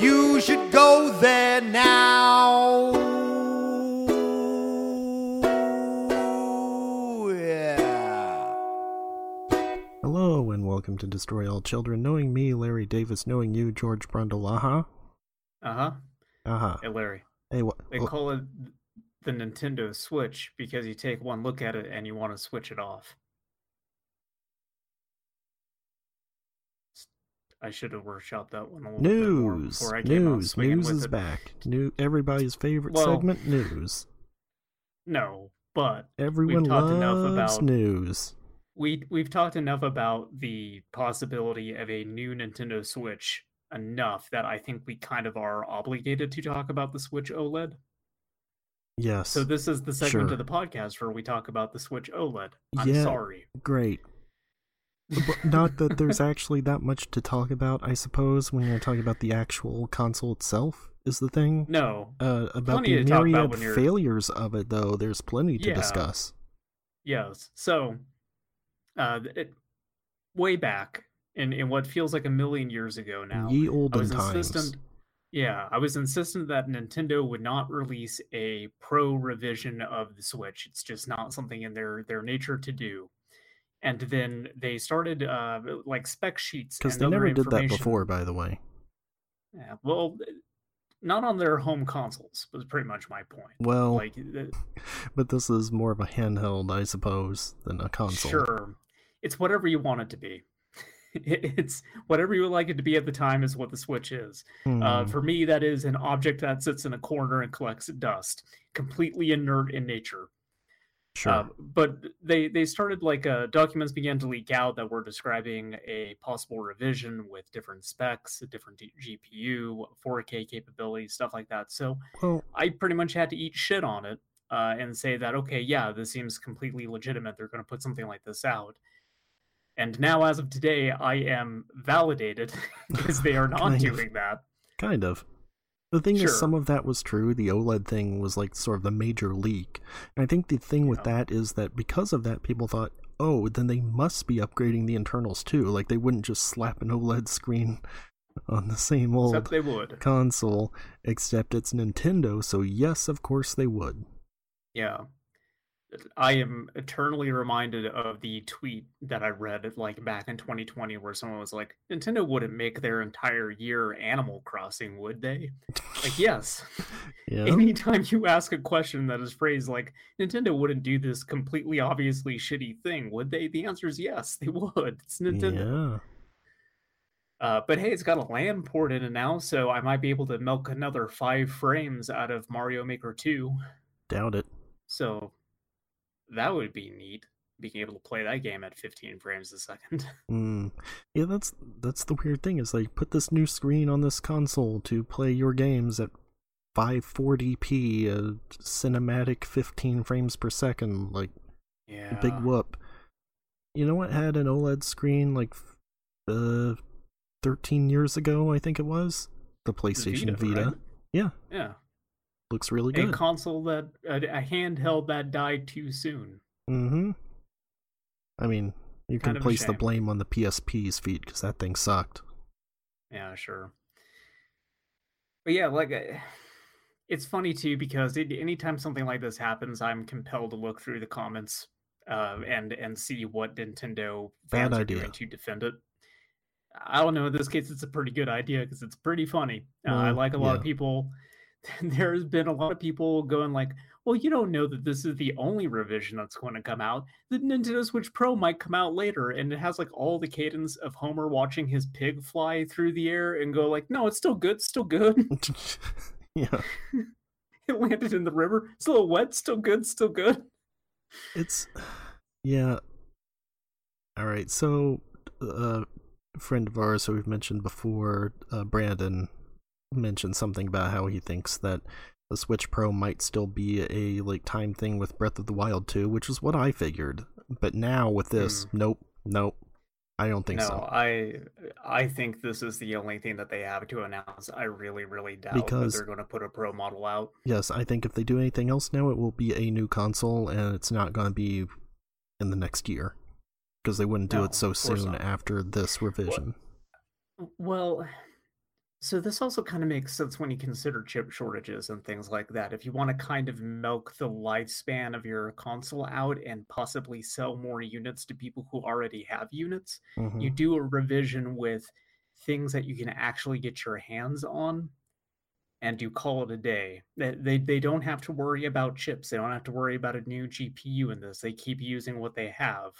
you should go there now. Yeah. Hello and welcome to Destroy All Children. Knowing me, Larry Davis. Knowing you, George Brundle. Uh huh. Uh huh. Uh huh. Hey, Larry. Hey, what? They call it the Nintendo Switch because you take one look at it and you want to switch it off. I should have workshopped that one a little bit more News. before I came out News. swinging News is it. back. New. Everybody's favorite Well- segment. News. No, but Everyone talked enough about- news. we we've talked enough about the possibility of a new Nintendo Switch enough that I think we kind of are obligated to talk about the Switch OLED. Yes. So this is the segment Sure. of the podcast where we talk about the Switch OLED. I'm Yeah. sorry. Great. Not that there's actually that much to talk about, I suppose, when you're talking about the actual console itself, is the thing. No, Uh, about Plenty the talk about myriad failures of it, though, there's plenty to Yeah. discuss. Yes. So, uh, it, way back in in what feels like a million years ago now, Ye I olden was times. insistent. Yeah, I was insistent that Nintendo would not release a pro revision of the Switch. It's just not something in their their nature to do. And then they started uh, like spec sheets Because they never did that before, by the way. Yeah, well, not on their home consoles was pretty much my point. Well, Like, but this is more of a handheld, I suppose, than a console. Sure. It's whatever you want it to be. It's whatever you would like it to be at the time is what the Switch is. Uh, Hmm. for me, that is an object that sits in a corner and collects dust, completely inert in nature. Sure. Uh, but they they started like uh, documents began to leak out that were describing a possible revision with different specs, a different D- GPU, 4K capability, stuff like that. So well, I pretty much had to eat shit on it uh, and say that okay, yeah, this seems completely legitimate. They're going to put something like this out. And now, as of today, I am validated because they are not Kind of. doing that. kind of. The thing Sure. is, some of that was true. The OLED thing was like sort of the major leak. And I think the thing with that is that because of that, people thought, oh, then they must be upgrading the internals too. Like they wouldn't just slap an OLED screen on the same old Except they would. console, except it's Nintendo, so yes, of course they would. Yeah. I am eternally reminded of the tweet that I read like back in 2020 where someone was like, Nintendo wouldn't make their entire year Animal Crossing, would they? Like, yes. Yeah. Anytime you ask a question that is phrased like Nintendo wouldn't do this completely obviously shitty thing, would they? The answer is yes, they would. It's Nintendo. Yeah. Uh, but hey, it's got a LAN port in it now, so I might be able to milk another five frames out of Mario Maker 2. Doubt it. So that would be neat, being able to play that game at 15 frames a second. Mm. Yeah, that's that's the weird thing. Is like put this new screen on this console to play your games at 540p, a cinematic 15 frames per second. Like yeah. big whoop. You know what had an OLED screen like uh 13 years ago? I think it was the PlayStation Vita. right? Yeah, Yeah. Looks really good. A console that, a, a handheld that died too soon. mm-hmm. I mean, you Kind can place the blame on the PSP's feet because that thing sucked. Yeah, sure. But yeah, like uh, it's funny too because it, anytime something like this happens, I'm compelled to look through the comments uh, and and see what Nintendo Bad fans are idea. doing to defend it. I don't know. In this case, it's a pretty good idea because it's pretty funny. Uh, I like a lot of people. There's been a lot of people going like, "Well, you don't know that this is the only revision that's going to come out. The Nintendo Switch Pro might come out later, and it has like all the cadence of Homer watching his pig fly through the air and go like, "No, it's still good, still good." yeah, it landed in the river. It's a little wet, still good, still good. it's yeah. All right, so uh, a friend of ours who we've mentioned before, uh, Brandon, mentioned something about how he thinks that the Switch Pro might still be a like time thing with Breath of the Wild 2, which is what I figured. But now with this, Hmm. nope, nope. I don't think no, so. I I think this is the only thing that they have to announce. I really, really doubt Because- that they're going to put a pro model out. Yes, I think if they do anything else now, it will be a new console, and it's not going to be in the next year because they wouldn't do No, it so soon not. after this revision. Well, so this also kind of makes sense when you consider chip shortages and things like that. If you want to kind of milk the lifespan of your console out and possibly sell more units to people who already have units, Mhm. you do a revision with things that you can actually get your hands on and you call it a day. They, they they don't have to worry about chips. They don't have to worry about a new GPU in this. They keep using what they have.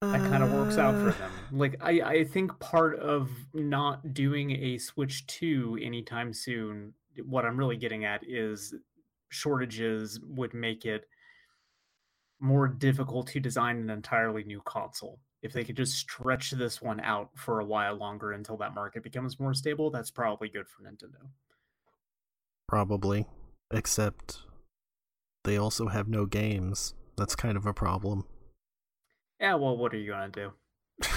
That kind of works out for Uh, them. Like I I think part of not doing a Switch 2 anytime soon, what I'm really getting at is shortages would make it more difficult to design an entirely new console. If they could just stretch this one out for a while longer until that market becomes more stable, that's probably good for Nintendo. Probably. Except they also have no games. That's kind of a problem. Yeah, well, what are you gonna do?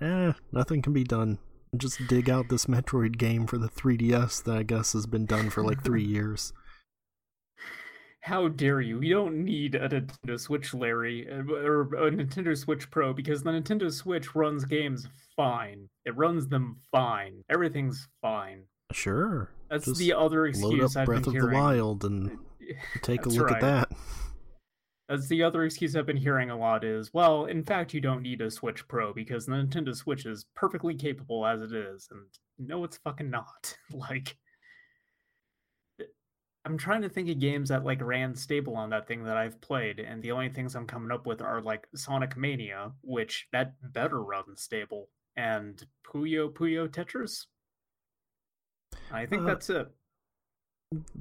eh, nothing can be done. Just dig out this Metroid game for the 3DS that I guess has been done for like three years. How dare you? You don't need a Nintendo Switch, Larry, uh, or a Nintendo Switch Pro because the Nintendo Switch runs games fine. It runs them fine. Everything's fine. Sure. That's Just the other Load up I've Breath been of hearing. the Wild and take a look right. at that. That's the other excuse I've been hearing a lot is, well, in fact, you don't need a Switch Pro because the Nintendo Switch is perfectly capable as it is. And no, it's fucking not. like, I'm trying to think of games that like ran stable on that thing that I've played, and the only things I'm coming up with are like Sonic Mania, which that better run stable, and Puyo Puyo Tetris. I think Uh, that's it.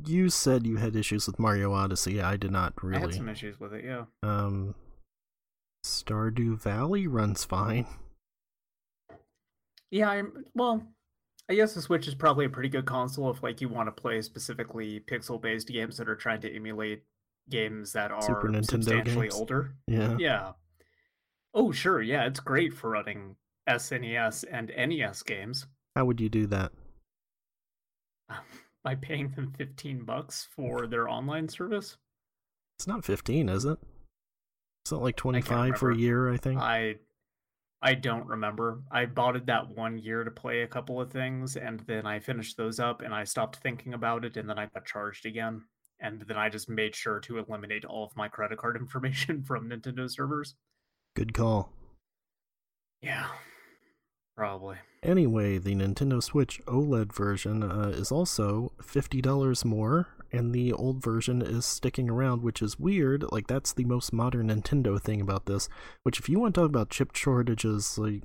You said you had issues with Mario Odyssey. I did not really. I had some issues with it, yeah. Um, Stardew Valley runs fine. Yeah, I'm well. I guess the Switch is probably a pretty good console if like you want to play specifically pixel-based games that are trying to emulate games that are Super Nintendo substantially games. older. Yeah. Yeah. Oh, sure. Yeah, it's great for running SNES and NES games How would you do that? by paying them 15 bucks for their online service. It's not 15, is it? It's not like 25 for a year, I think. I I don't remember. I bought it that one year to play a couple of things, and then I finished those up, and I stopped thinking about it, and then I got charged again, and then I just made sure to eliminate all of my credit card information from Nintendo servers. Good call. Yeah, probably. Anyway, the Nintendo Switch OLED version uh, is also $50 more, and the old version is sticking around, which is weird. Like, that's the most modern Nintendo thing about this. Which, if you want to talk about chip shortages, like,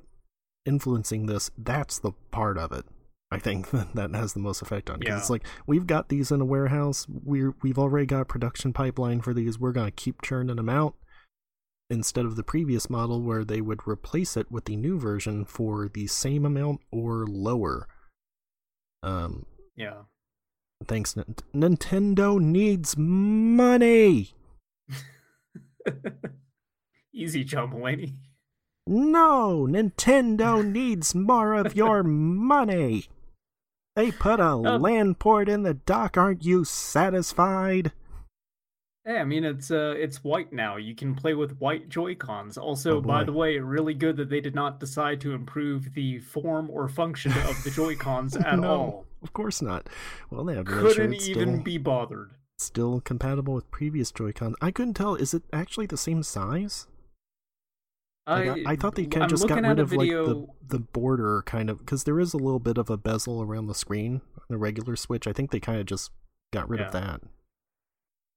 influencing this, that's the part of it. I think that has the most effect on it. 'Cause Yeah. It's like we've got these in a warehouse. We're we've already got a production pipeline for these. We're gonna keep churning them out instead of the previous model where they would replace it with the new version for the same amount or lower. Um, Yeah. thanks. Nin- Nintendo needs money. Easy, Joe Mulaney. No, Nintendo needs more of your money. They put a Um, land port in the dock. Aren't you satisfied? Yeah, I mean it's uh it's white now. You can play with white Joy Cons. Also, Oh, by the way, really good that they did not decide to improve the form or function of the Joy Cons at No, all. Of course not. Well, they have Couldn't even still, be bothered. still compatible with previous Joy-Cons. I couldn't tell. Is it actually the same size? Like, I, I thought they kind of just got rid of like the the border kind of because there is a little bit of a bezel around the screen on the regular Switch. I think they kind of just got rid of that.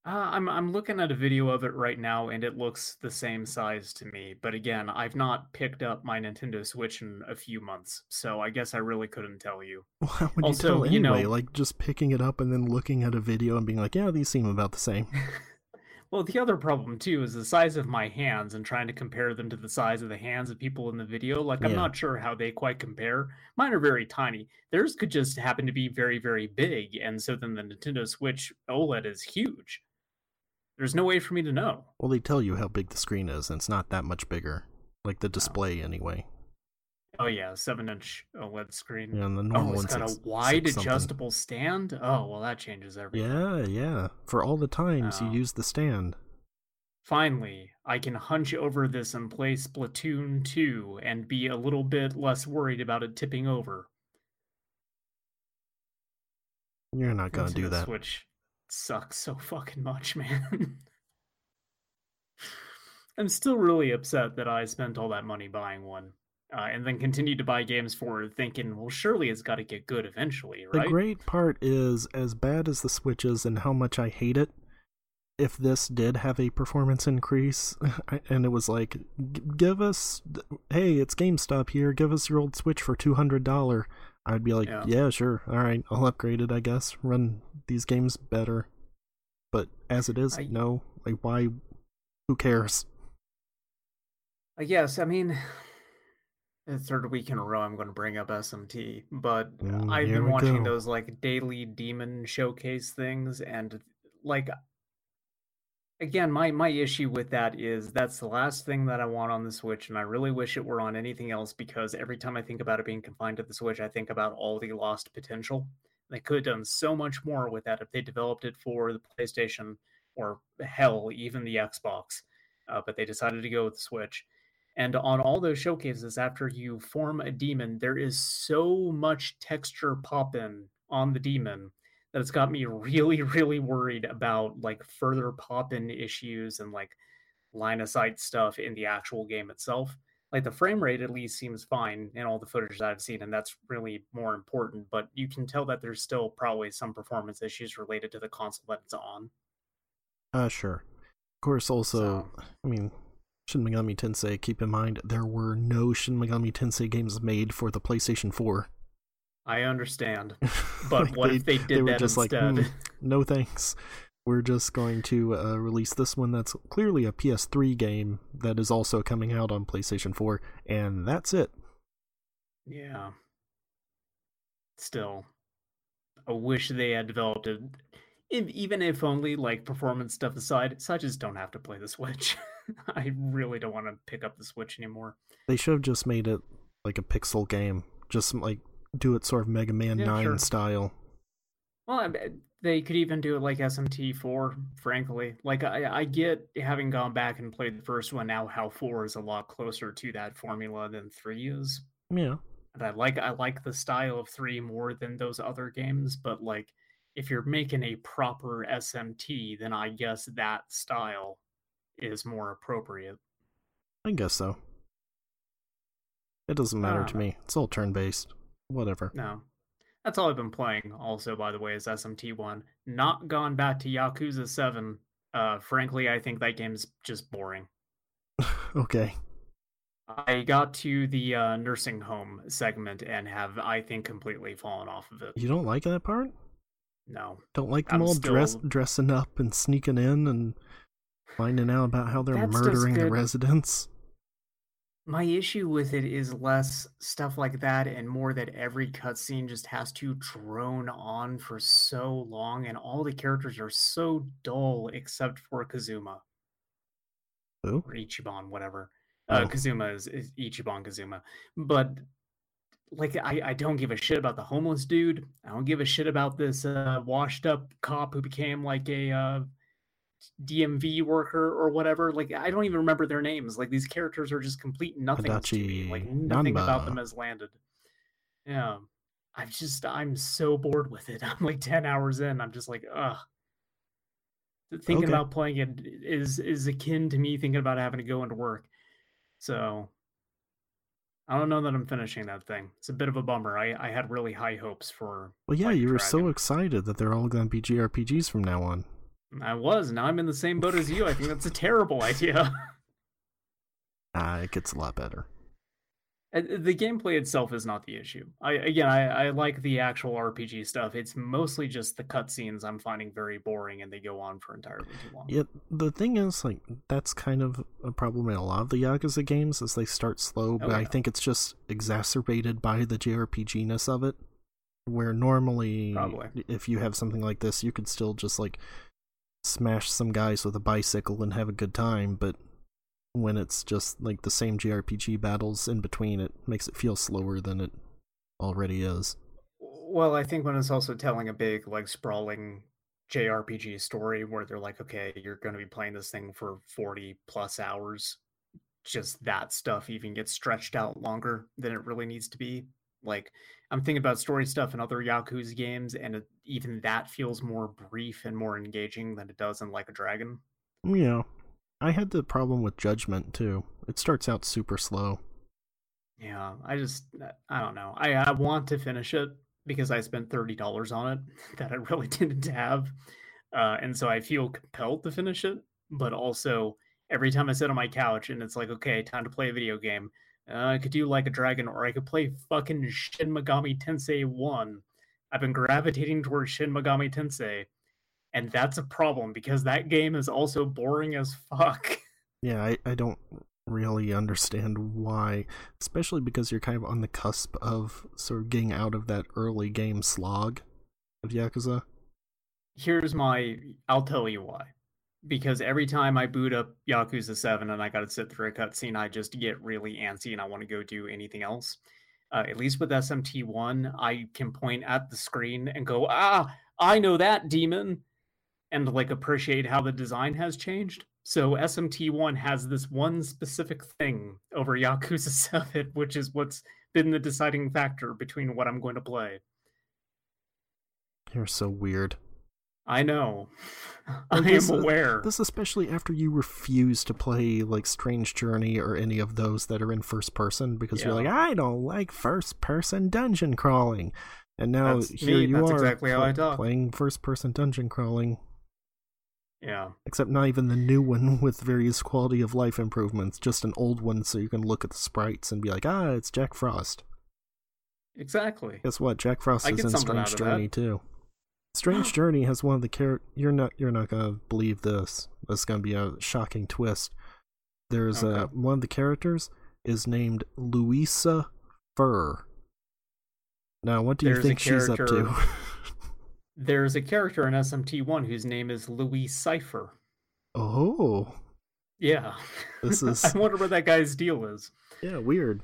Uh, I'm I'm looking at a video of it right now, and it looks the same size to me. But again, I've not picked up my Nintendo Switch in a few months, so I guess I really couldn't tell you. Well, how would Also, you tell you anyway? know- like just picking it up and then looking at a video and being like, "Yeah, these seem about the same." Well, the other problem too is the size of my hands and trying to compare them to the size of the hands of people in the video. Like, I'm not sure how they quite compare. Mine are very tiny. Theirs could just happen to be very, very big. And so then the Nintendo Switch OLED is huge. There's no way for me to know. Well, they tell you how big the screen is, and it's not that much bigger. Like Oh. the display, anyway. Oh, yeah, 7 inch OLED screen. Yeah, and the Oh, normal it's one's got six- a wide something. adjustable stand. Oh, well, that changes everything. Yeah, yeah. For all the times you Oh. use the stand. Finally, I can hunch over this and play Splatoon 2 and be a little bit less worried about it tipping over. You're not gonna do that. Switch sucks so fucking much, man. I'm still really upset that I spent all that money buying one, uh, and then continued to buy games for it, thinking, well, surely it's got to get good eventually, right? The great part is, as bad as the Switch is and how much I hate it, if this did have a performance increase, and it was like, give us, hey, it's GameStop here, give us your old Switch for $200, I'd be like, Yeah. yeah, sure, alright, I'll upgrade it, I guess, run these games better. But as it is, I- no, like, why, who cares? I guess. I mean, the third week in a row, I'm going to bring up SMT, but Mm, I've been watching go. those like daily demon showcase things, and like, again, my my issue with that is that's the last thing that I want on the Switch, and I really wish it were on anything else because every time I think about it being confined to the Switch, I think about all the lost potential. They could have done so much more with that if they developed it for the PlayStation or hell, even the Xbox. Uh, but they decided to go with the Switch. And on all those showcases, after you form a demon, there is so much texture pop in on the demon that it's got me really, really worried about like further pop in issues and like line of sight stuff in the actual game itself. Like the frame rate at least seems fine in all the footage that I've seen, and that's really more important. But you can tell that there's still probably some performance issues related to the console that it's on. Uh, sure. Of course, also, So- I mean, Shin Megami Tensei, keep in mind, there were no Shin Megami Tensei games made for the PlayStation 4. I understand. But what if they did they were that just like, instead? "Hmm, no thanks. We're just going to uh, release this one that's clearly a PS3 game that is also coming out on PlayStation 4, and that's it. Yeah. Still, I wish they had developed it. If, even if only like performance stuff aside, so I just don't have to play the Switch. I really don't want to pick up the Switch anymore. They should have just made it like a pixel game. Just like do it sort of Mega Man Yeah, 9 sure. style. Well, I they could even do it like SMT4, frankly. Like, I, I get having gone back and played the first one now, how 4 is a lot closer to that formula than 3 is. Yeah. And I like I like the style of 3 more than those other games, but like if you're making a proper SMT, then I guess that style is more appropriate. I guess so. It doesn't matter to uh, me. It's all turn based. Whatever. No. That's all I've been playing, also, by the way, is SMT1. Not gone back to Yakuza 7. Uh, frankly, I think that game's just boring. okay. I got to the uh, nursing home segment and have, I think, completely fallen off of it. You don't like that part? No. Don't like them I'm all dress dressing up and sneaking in and finding out about how they're That's murdering the residents? My issue with it is less stuff like that and more that every cutscene just has to drone on for so long and all the characters are so dull except for Kazuma Who? or Ichiban, whatever. Uh, Oh. Kazuma is, is Ichiban Kazuma. But like I, I don't give a shit about the homeless dude. I don't give a shit about this uh, washed up cop who became like a uh, DMV worker or whatever. Like I don't even remember their names. Like these characters are just complete nothing to me. Like nothing about them has landed. Yeah. I've just I'm so bored with it. I'm like 10 hours in. I'm just like, ugh. Thinking Okay. about playing it is is akin to me thinking about having to go into work. So I don't know that I'm finishing that thing. It's a bit of a bummer. I, I had really high hopes for Well, yeah, you were so excited that they're all going to be JRPGs from now on. I was. Now I'm in the same boat as you. I think that's a terrible idea. Ah, it gets a lot better. Uh, The gameplay itself is not the issue. I again, I, I like the actual RPG stuff. It's mostly just the cutscenes I'm finding very boring, and they go on for entirely too long. Yeah, the thing is, like, that's kind of a problem in a lot of the Yakuza games, is they start slow, but I Oh, yeah. think it's just exacerbated by the JRPG-ness of it. Where normally, Probably. if you have something like this, you could still just, like, smash some guys with a bicycle and have a good time, but when it's just, like, the same JRPG battles in between, it makes it feel slower than it already is. Well, I think when it's also telling a big, like, sprawling JRPG story where they're like, okay, you're going to be playing this thing for 40 plus hours, just that stuff even gets stretched out longer than it really needs to be. Like, I'm thinking about story stuff in other Yakuza games, and it, even that feels more brief and more engaging than it does in Like a Dragon. Yeah. I had the problem with Judgment, too. It starts out super slow. Yeah, I just, uh, I don't know. I, I want to finish it because I spent $30 on it that I really didn't have. Uh, and so I feel compelled to finish it. But also, every time I sit on my couch and it's like, okay, time to play a video game, uh, I could do like a dragon or I could play fucking Shin Megami Tensei 1. I've been gravitating towards Shin Megami Tensei. And that's a problem because that game is also boring as fuck. Yeah, I, I don't really understand why, especially because you're kind of on the cusp of sort of getting out of that early game slog of Yakuza. here's my I'll tell you why. Because every time I boot up Yakuza 7 and I gotta sit through a cutscene, I just get really antsy and I want to go do anything else. Uh, at least with SMT1, I can point at the screen and go, ah, I know that demon, and like appreciate how the design has changed. So SMT1 has this one specific thing over Yakuza 7, which is what's been the deciding factor between what I'm going to play. You're so weird. I know. I Like, am this, uh, aware. This especially after you refuse to play like Strange Journey or any of those that are in first person because you're like, I don't like first person dungeon crawling. And now That's here me, you that's are exactly how I talk. playing first person dungeon crawling. Yeah. Except not even the new one with various quality of life improvements, just an old one so you can look at the sprites and be like, ah, it's Jack Frost. Exactly. Guess what? Jack Frost I is in Strange. Journey too. Strange Journey has one of the char- you're not you're not gonna believe this. It's gonna be a shocking twist. There's uh Okay. one of the characters is named Louisa Ferre. Now, what do you There's a think she's up to? There's a character in SMT1 whose name is Louis Cipher. oh, Yeah. This is- I wonder what that guy's deal is. yeah, weird.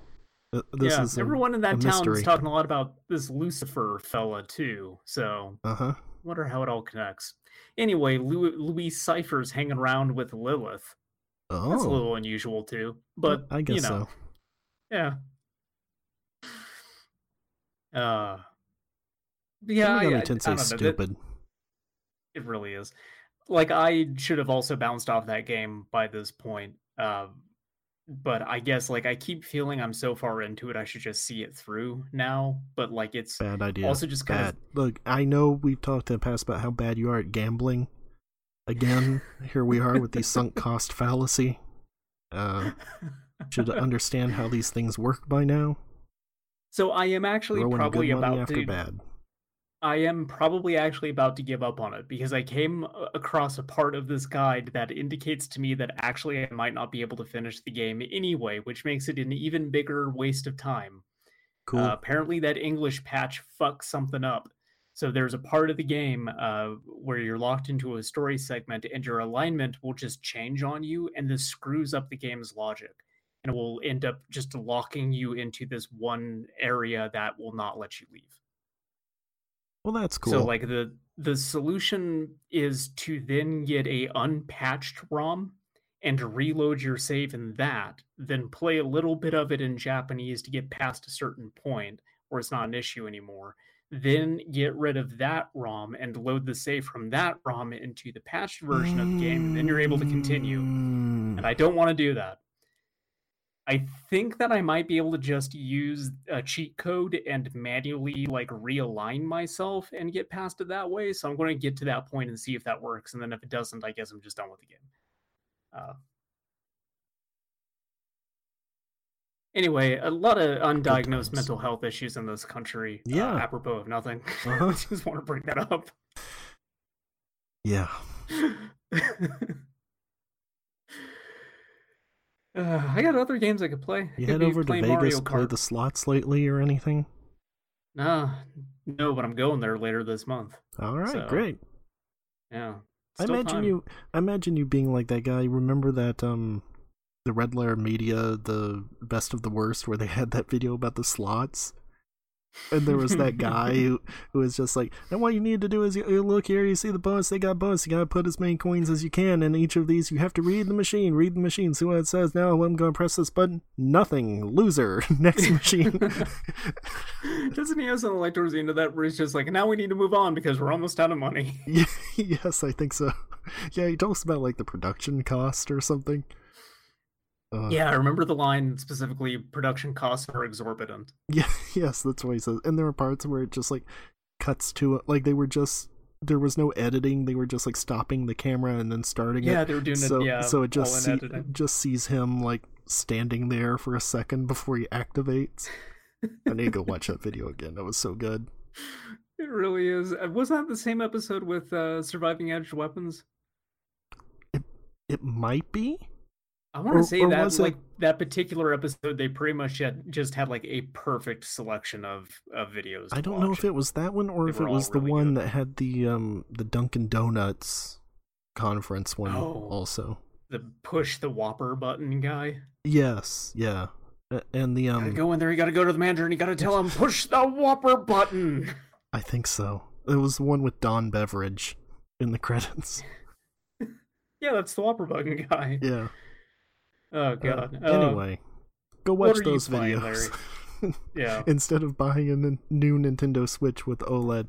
This yeah. Everyone in that town mystery. is talking a lot about this Lucifer fella too. So Uh huh. wonder how it all connects. Anyway, Louis, Louis Cipher's hanging around with Lilith. Oh, That's a little unusual too. But I guess you know, so. Yeah. Uh yeah, I, Tensei's stupid. It really is. Like I should have also bounced off that game by this point. Um, but I guess like I keep feeling I'm so far into it, I should just see it through now. But like it's Bad idea. also just kind bad. Look, I know we've talked in the past about how bad you are at gambling. Again, here we are with the sunk cost fallacy. Uh, should understand how these things work by now. so I am actually Throwing probably about to. bad. I am probably actually about to give up on it because I came across a part of this guide that indicates to me that actually I might not be able to finish the game anyway, which makes it an even bigger waste of time. Cool. Uh, apparently, that English patch fucks something up. So there's a part of the game uh, where you're locked into a story segment, and your alignment will just change on you, and this screws up the game's logic, and it will end up just locking you into this one area that will not let you leave. Well, that's cool. So like the the solution is to then get a unpatched ROM and reload your save in that, then play a little bit of it in Japanese to get past a certain point where it's not an issue anymore. Then get rid of that ROM and load the save from that ROM into the patched version of the game, and then you're able to continue. Mm. And I don't want to do that. I think that I might be able to just use a cheat code and manually like realign myself and get past it that way. So I'm going to get to that point and see if that works. And then if it doesn't, I guess I'm just done with the game. Uh, Anyway, a lot of undiagnosed mental health issues in this country. uh, Yeah. apropos of nothing. Uh-huh. I just want to bring that up. Yeah. Uh, I got other games I could play. You could head over to Vegas, Mario play Kart. the slots lately or anything? Nah, no, but I'm going there later this month. All right, So, great. Yeah. I imagine time. you. I imagine you being like that guy. Remember that um, the Red Letter Media, the best of the worst, where they had that video about the slots, and there was that guy who, who was just like, and what you need to do is you, you look here, you see the bonus, they got bonus, you gotta put as many coins as you can, in each of these you have to read the machine, read the machine, see what it says. Now I'm gonna press this button. Nothing, loser. Next machine. Doesn't he have something like towards the end of that where he's just like, now we need to move on because we're almost out of money? Yes, I think so. Yeah, he talks about like the production cost or something. Uh, Yeah, I remember the line specifically production costs are exorbitant. Yeah, yes, that's what he says. And there were parts where it just like cuts to it, like they were just there was no editing. They were just like stopping the camera and then starting Yeah, it. they were doing so it. Yeah, so it just see, just sees him like standing there for a second before he activates. I need to go watch that video again. That was so good. It really is. Uh, Wasn't that the same episode with uh, surviving edged weapons? It It might be. I want to say that was it- like that particular episode, they pretty much had, just had like a perfect selection of of videos. I don't know if it was that one or They if it was the really one good. that had the um the Dunkin' Donuts conference one Oh. also. the push the Whopper button guy. Yes, yeah. And the You um gotta go in there. You gotta go to the manager and you gotta tell him push the Whopper button. I think so. It was the one with Don Beveridge in the credits. Yeah, that's the Whopper button guy. Yeah. Oh Uh, god. Uh, anyway, go watch those videos yeah. instead of buying a new Nintendo Switch with OLED.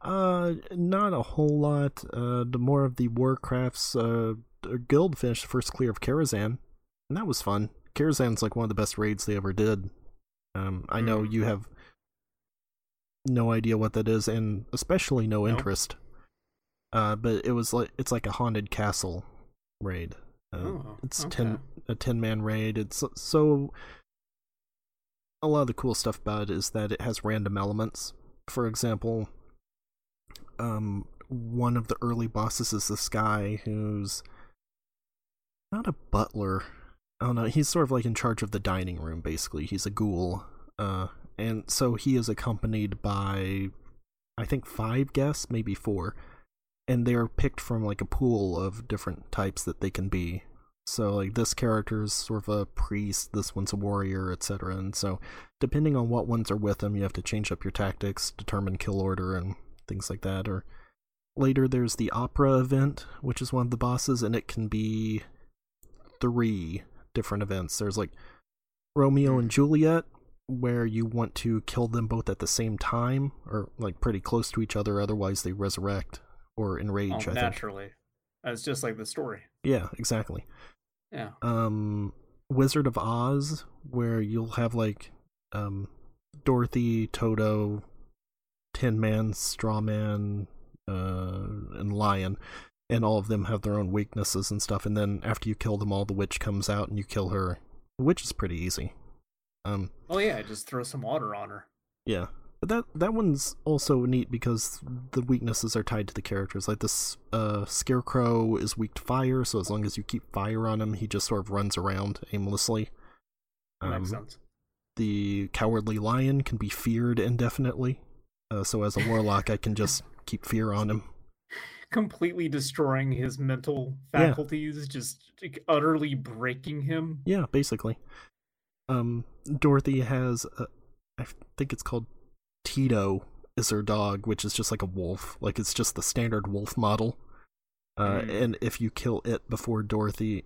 Uh, not a whole lot. Uh, the more of the Warcraft's uh guild finished first clear of Karazhan, and that was fun. Karazhan's like one of the best raids they ever did. Um, I know Mm. you have no idea what that is, and especially no Nope. interest. Uh, but it was like it's like a haunted castle raid. Uh, Oh, it's okay. ten a ten man raid. It's so- a lot of the cool stuff about it is that it has random elements. For example, um, one of the early bosses is this guy who's not a butler. I don't know. He's sort of like in charge of the dining room. Basically, he's a ghoul. Uh, and so he is accompanied by, I think, five guests, maybe four, and they are picked from like a pool of different types that they can be. So like this character is sort of a priest, this one's a warrior, etc. And so depending on what ones are with them, you have to change up your tactics, determine kill order, and things like that. Or later there's the opera event, which is one of the bosses, and it can be three different events. There's like Romeo and Juliet, where you want to kill them both at the same time, or like pretty close to each other, otherwise they resurrect or enrage. Oh, naturally. That's just like the story. Yeah, exactly. Yeah. um Wizard of Oz where you'll have like um Dorothy, Toto, Tin Man, Straw Man, uh and Lion and all of them have their own weaknesses and stuff and then after you kill them all the witch comes out and you kill her. The witch is pretty easy. Um Oh yeah, just throw some water on her. yeah. But that that one's also neat because the weaknesses are tied to the characters. Like this uh scarecrow is weak to fire, so as long as you keep fire on him, he just sort of runs around aimlessly. That makes Um, sense. the cowardly lion can be feared indefinitely. Uh, so as a warlock, I can just keep fear on him. Completely destroying his mental Yeah. faculties, just like, utterly breaking him. Yeah, basically. Um, Dorothy has, a, I think it's called Tito, is her dog, which is just like a wolf. Like it's just the standard wolf model. Uh, Mm. and if you kill it before Dorothy,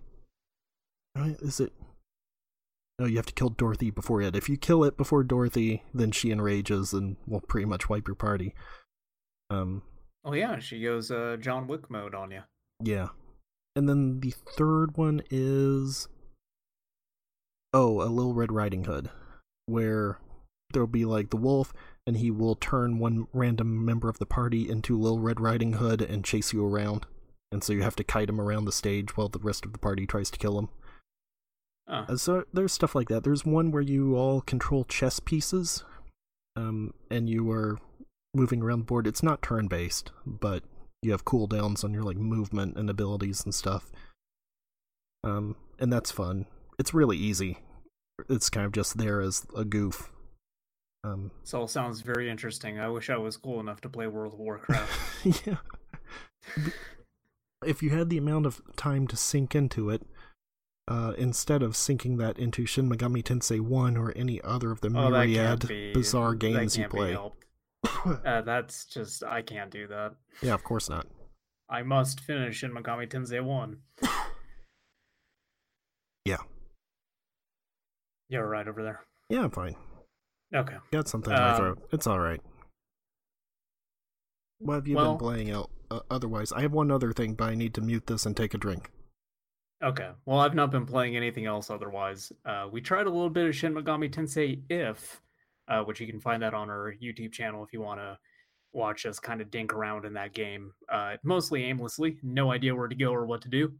uh, is it? No, you have to kill Dorothy before it. If you kill it before Dorothy, then she enrages and will pretty much wipe your party. Um, Oh yeah, she goes uh, John Wick mode on you. Yeah. And then the third one is oh, a Little Red Riding Hood, where there'll be like the wolf, and he will turn one random member of the party into Little Red Riding Hood and chase you around. And so you have to kite him around the stage while the rest of the party tries to kill him. Oh. So there's stuff like that. There's one where you all control chess pieces, um, and you are moving around the board. It's not turn based, but you have cooldowns on your like movement and abilities and stuff. Um, and that's fun. It's really easy. It's kind of just there as a goof. Um, This all sounds very interesting. I wish I was cool enough to play World of Warcraft. yeah. If you had the amount of time to sink into it, uh, instead of sinking that into Shin Megami Tensei 1 or any other of the oh, myriad be bizarre games you play. Uh, that's just I can't do that. yeah, of course not. I must finish Shin Megami Tensei One. Yeah. You're right over there. Yeah, I'm fine. Okay. Got something in my Um, throat. It's alright. What have you well- been playing out uh, otherwise? I have one other thing, but I need to mute this and take a drink. Okay. Well, I've not been playing anything else otherwise. Uh, we tried a little bit of Shin Megami Tensei If, uh, which you can find that on our YouTube channel if you want to watch us kind of dink around in that game. Uh, mostly aimlessly, no idea where to go or what to do.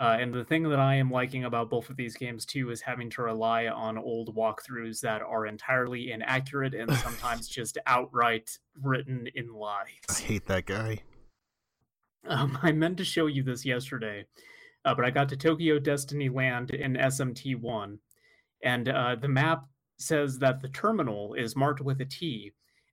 Uh, and the thing that I am liking about both of these games too is having to rely on old walkthroughs that are entirely inaccurate and sometimes just outright written in lies. I hate that guy. Um, I meant to show you this yesterday, uh, but I got to Tokyo Destiny Land in SMT one, and uh, the map says that the terminal is marked with a T,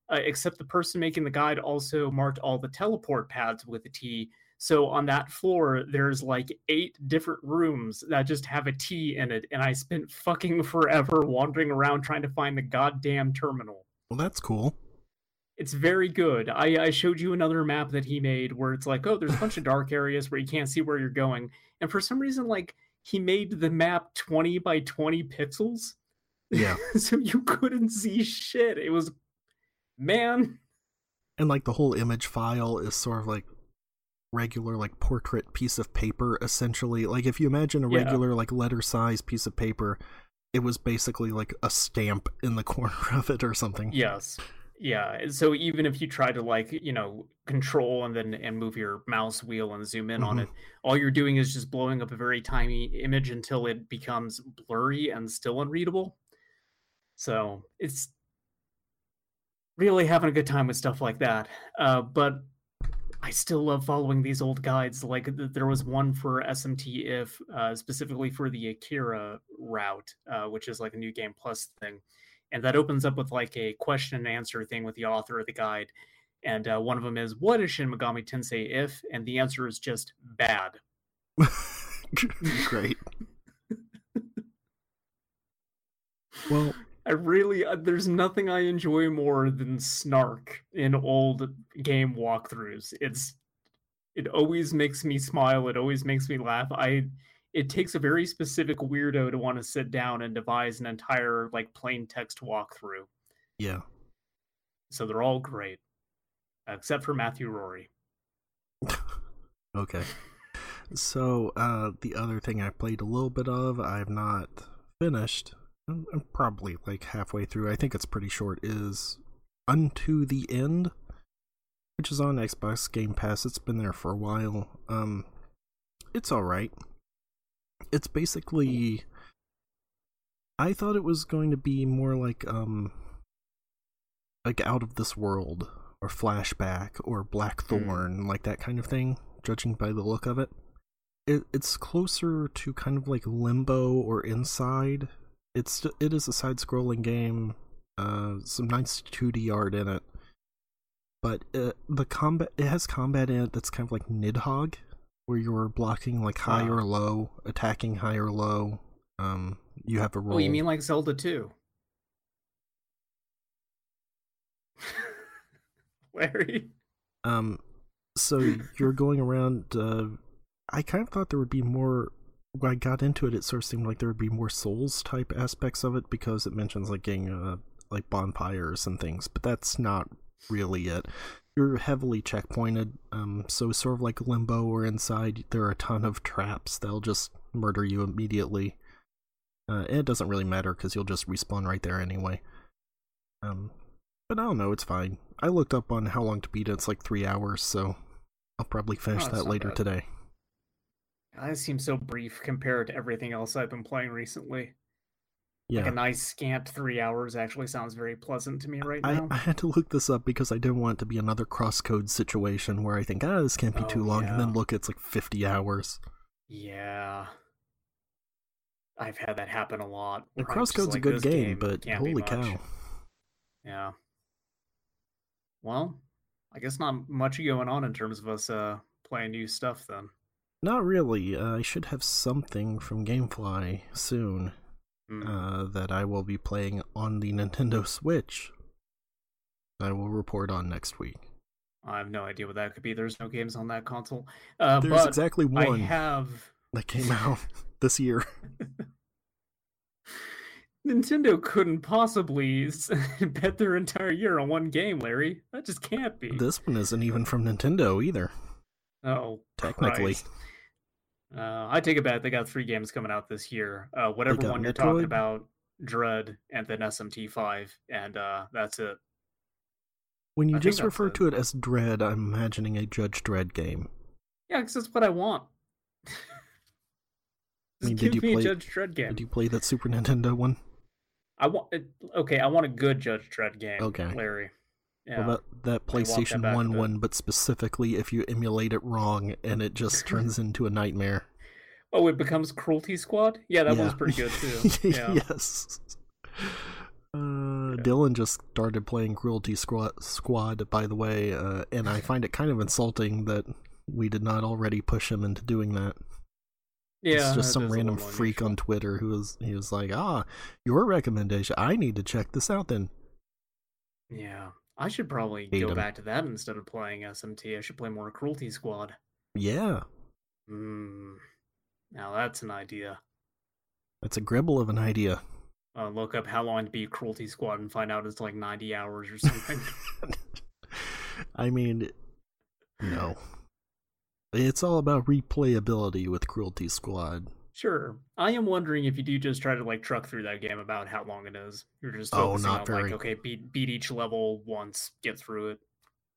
uh, except the person making the guide also marked all the teleport pads with a T. So on that floor, there's like eight different rooms that just have a T in it, and I spent fucking forever wandering around trying to find the goddamn terminal Well, that's cool. it's very good. I, I showed you another map that he made where it's like, oh, there's a bunch of dark areas where you can't see where you're going. And for some reason, like he made the map 20 by 20 pixels. Yeah. so you couldn't see shit. It was man. And like the whole image file is sort of like regular like portrait piece of paper essentially. Like if you imagine a Yeah. regular like letter size piece of paper, it was basically like a stamp in the corner of it or something. Yes. Yeah. So even if you try to like, you know, control and then and move your mouse wheel and zoom in on Mhm. it, all you're doing is just blowing up a very tiny image until it becomes blurry and still unreadable. So it's really having a good time with stuff like that. Uh, but I still love following these old guides. Like th- there was one for SMT if uh, specifically for the Akira route, uh, which is like a new game plus thing, and that opens up with like a question and answer thing with the author of the guide. And uh, one of them is, "What is Shin Megami Tensei if?" And the answer is just bad. Great. well, I really, uh, there's nothing I enjoy more than snark in old game walkthroughs. It's, it always makes me smile. It always makes me laugh. I, it takes a very specific weirdo to want to sit down and devise an entire like plain text walkthrough. yeah. So they're all great, except for Matthew Rory. Okay. So, uh, the other thing I played a little bit of, I've not finished. I'm, probably like halfway through. I think it's pretty short. Is Unto the End, which is on Xbox Game Pass. It's been there for a while. Um, it's all right. It's basically. I thought it was going to be more like um, like out of this world or flashback or Blackthorne, like that kind of thing. Judging by the look of it, it it's closer to kind of like Limbo or Inside. It's it is a side-scrolling game. Uh, some nice 2D art in it, but uh, the combat it has combat in it that's kind of like Nidhogg, where you're blocking like high Ah. or low, attacking high or low. Um, you have a role. Oh, you mean like Zelda 2? Larry? Um, so you're going around. Uh, I kind of thought there would be more. When I got into it, it sort of seemed like there would be more Souls type aspects of it because it mentions like getting uh, like bonfires and things, but that's not really it. You're heavily checkpointed, um, so sort of like Limbo or Inside, there are a ton of traps that'll just murder you immediately. Uh, it doesn't really matter because you'll just respawn right there anyway. Um, but I don't know, it's fine. I looked up on how long to beat it. It's like three hours, so I'll probably finish Oh, that later bad. today. That seems so brief compared to everything else I've been playing recently. Yeah. Like a nice scant three hours actually sounds very pleasant to me right I, now. I had to look this up because I didn't want it to be another crosscode situation where I think, ah, this can't be Oh, too long, and then look, it's like 50 hours. Yeah. I've had that happen a lot. The I'm just crosscode's a good "This game, but holy cow. Yeah. Well, I guess not much going on in terms of us uh playing new stuff then. Not really. Uh, I should have something from Gamefly soon Hmm. uh, that I will be playing on the Nintendo Switch. I will report on next week. I have no idea what that could be. There's no games on that console. Uh, There's but exactly I have that came out this year. Nintendo couldn't possibly bet their entire year on one game, Larry. That just can't be. This one isn't even from Nintendo either. oh, Technically. Christ. Uh, I take it back. They got three games coming out this year. Uh, whatever one you're Metroid? talking about, Dread, and then SMT5, and uh, that's it. When you I just refer to it as Dread, I'm imagining a Judge Dredd game. Yeah, because that's what I want. Just mean, give did you me play- a Judge Dredd game. Did you play that Super Nintendo one? I want. Okay, I want a good Judge Dredd game. Okay. Larry. Yeah. Well, that, that PlayStation back 1 bit. one, but specifically if you emulate it wrong and it just turns into a nightmare. Oh, it becomes Cruelty Squad. Yeah, that Yeah. one's pretty good too. Yeah. yes. Uh, Dylan just started playing Cruelty Squad, Squad by the way, uh, and I find it kind of insulting that we did not already push him into doing that. Yeah, it's just some random freak on. Twitter who was he was like, ah, your recommendation. I need to check this out then. Yeah, I should probably Hate go back to that instead of playing SMT. I should play more Cruelty Squad. Yeah, Hmm. Now that's an idea. that's a gribble of an idea. Uh, look up how long to beat Cruelty Squad and find out it's like 90 hours or something. I mean, no. It's all about replayability with Cruelty Squad. Sure. I am wondering if you do just try to like truck through that game about how long it is. You're just Oh, focusing not on very. like okay, beat beat each level once, get through it.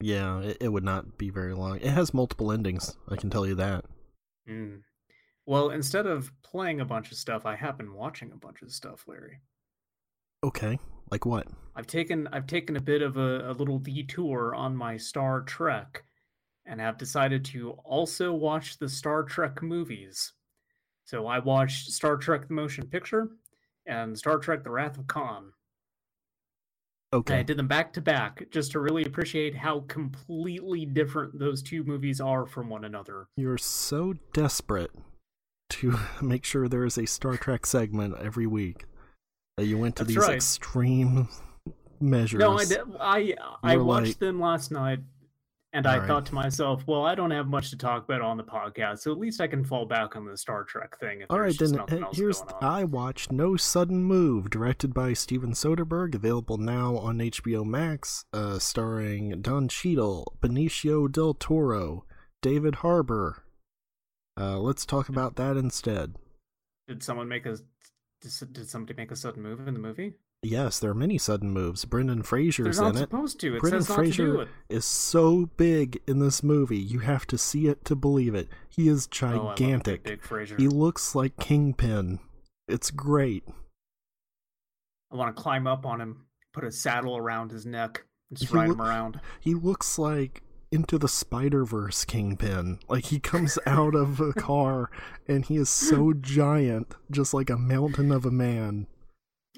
Yeah, it, it would not be very long. It has multiple endings, I can tell you that. Hmm. Well, instead of playing a bunch of stuff, I have been watching a bunch of stuff, Larry. Okay, like what? I've taken I've taken a bit of a, a little detour on my Star Trek, and have decided to also watch the Star Trek movies. So I watched Star Trek: The Motion Picture and Star Trek: The Wrath of Khan. And I did them back to back just to really appreciate how completely different those two movies are from one another. you're so desperate to make sure there is a Star Trek segment every week that you went to That's these right. extreme measures. No, I did, I I watched like- them last night, and I Alright. thought to myself, well, I don't have much to talk about on the podcast, so at least I can fall back on the Star Trek thing. If All right, then uh, else here's. I watched No Sudden Move, directed by Steven Soderbergh, available now on HBO Max, uh, starring Don Cheadle, Benicio del Toro, David Harbour. Uh, let's talk about that instead. Did someone make a did somebody make a sudden move in the movie? Yes, there are many sudden moves. Brendan They're Fraser's not in it. supposed to. It Brendan says not to do Fraser it. is so big in this movie. You have to see it to believe it. He is Oh, gigantic. Big, big Fraser. he looks like Kingpin. It's great. I want to climb up on him, put a saddle around his neck, and just He ride loo- him around. He looks like into the Spider Verse Kingpin. Like he comes out of a car and he is so giant, just like a mountain of a man.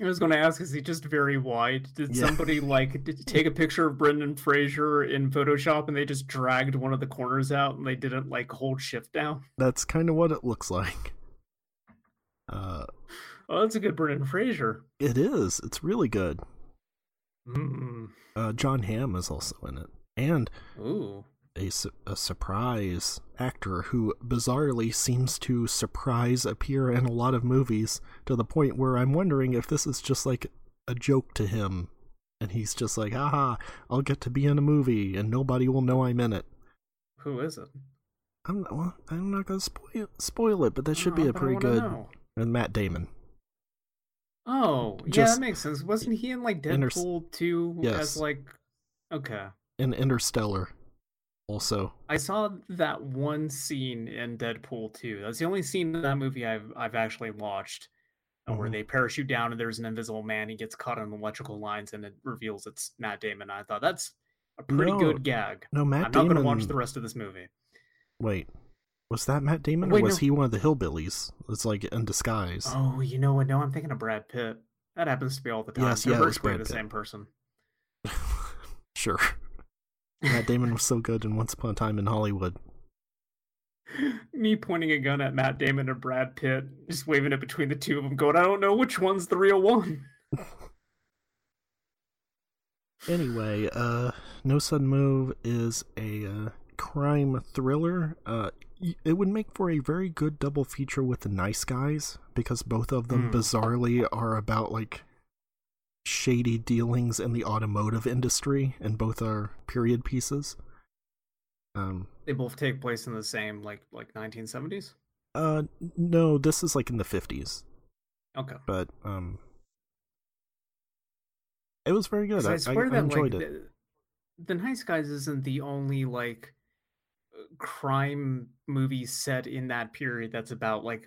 I was going to ask, is he just very wide? Did Yeah. somebody like take a picture of Brendan Fraser in Photoshop and they just dragged one of the corners out and they didn't like hold shift down? That's kind of what it looks like. Uh, Oh, that's a good Brendan Fraser. it is. It's really good. Mm. Uh, John Hamm is also in it, and Ooh. a, su- a surprise actor who bizarrely seems to surprise appear in a lot of movies to the point where I'm wondering if this is just like a joke to him. And he's just like, haha, I'll get to be in a movie and nobody will know I'm in it. Who is it? I'm, well, I'm not going to spoil, spoil it, but that should be Oh, a pretty good. know. And Matt Damon. Oh, yeah, Just- that makes sense. Wasn't he in like Inter- Deadpool 2 Yes. as like okay. In Interstellar. Also, I saw that one scene in Deadpool 2. That's the only scene in that movie I've I've actually watched uh, where Mhm. they parachute down and there's an invisible man. He gets caught on electrical lines and it reveals it's Matt Damon. I thought that's a pretty No, good gag. no, Matt I'm not going to watch the rest of this movie. Wait, was that Matt Damon Wait, or was no. he one of the hillbillies? It's like in disguise. Oh, you know what? No, I'm thinking of Brad Pitt. That happens to be all the time. Yes, yeah, it was Brad the Pitt. same person. sure. Matt Damon was so good in Once Upon a Time in Hollywood. Me pointing a gun at Matt Damon or Brad Pitt, just waving it between the two of them, going, I don't know which one's the real one. Anyway, uh, No Sudden Move is a uh, crime thriller. Uh, it would make for a very good double feature with The Nice Guys because both of them Hmm. bizarrely are about like shady dealings in the automotive industry, and both are period pieces. Um, They both take place in the same, like, like 1970s? uh, no, this is like in the fifties, Okay. but um, it was very good. I, I I, that enjoyed like it. the, the Nice Guys isn't the only like crime movie set in that period that's about like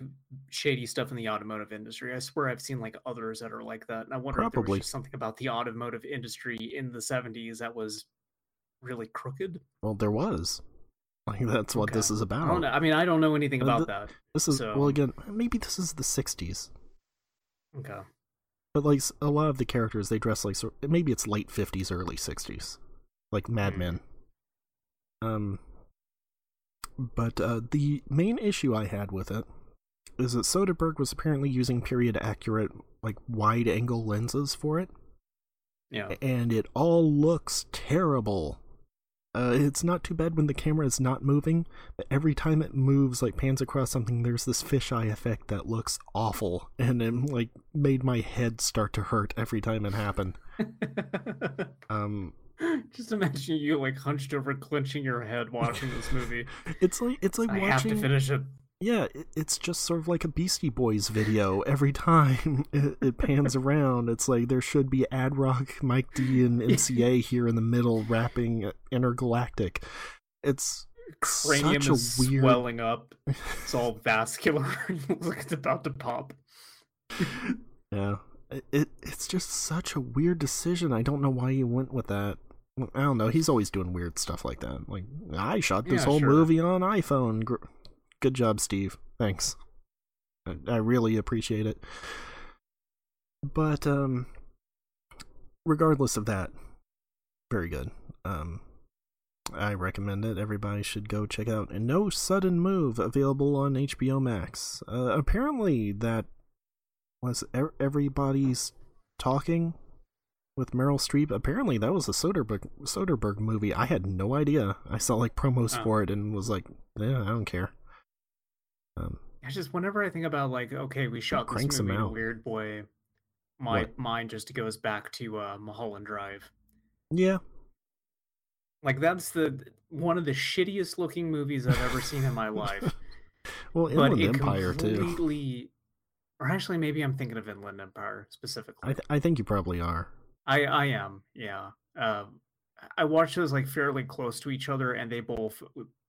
shady stuff in the automotive industry. I swear I've seen like others that are like that. And I wonder if there Probably. was just something about the automotive industry in the 70s that was really crooked. Well, there was. Like that's what this Okay. is I about. don't know. I mean, I don't know anything Uh, about that. This is So- well again. Maybe this is the '60s, Okay. but like a lot of the characters, they dress like sort. Maybe it's late '50s, early '60s, like Mad Hmm. Men. Um, but uh, the main issue I had with it is that Soderbergh was apparently using period accurate, like wide angle lenses for it, Yeah. and it all looks terrible. Uh, it's not too bad when the camera is not moving, but every time it moves, like pans across something, there's this fisheye effect that looks awful, and it like made my head start to hurt every time it happened. Um, Just imagine you like hunched over, clenching your head, watching this movie. it's like it's like I have to finish it. Yeah, it, it's just sort of like a Beastie Boys video. Every time it, it pans around, it's like there should be Ad Rock, Mike D, and MCA here in the middle rapping uh, Intergalactic. It's Cranium such a is weird. swelling up. It's all vascular. it looks like it's about to pop. Yeah, it, it it's just such a weird decision. I don't know why you went with that. I don't know. He's always doing weird stuff like that. Like I shot this Yeah, whole sure. movie on iPhone. Good job, Steve. Thanks. I, I really appreciate it. But um, regardless of that, very good. Um, I recommend it. Everybody should go check out. And No Sudden Move available on HBO Max. Uh, apparently, that was everybody's talking with Meryl Streep. Apparently, that was a Soderbergh Soderbergh movie. I had no idea. I saw like promos Oh. for it and was like, yeah, I don't care. Um, I just whenever I think about like, okay, we shot this movie in a weird way, my What? mind just goes back to uh, Mulholland Drive. yeah, Like that's the one of the shittiest looking movies I've ever seen in my life. well, but Inland it Empire too. Or actually, maybe I'm thinking of Inland Empire specifically. I th- I think you probably are. I I am, yeah. Um, I watched those like fairly close to each other, and they both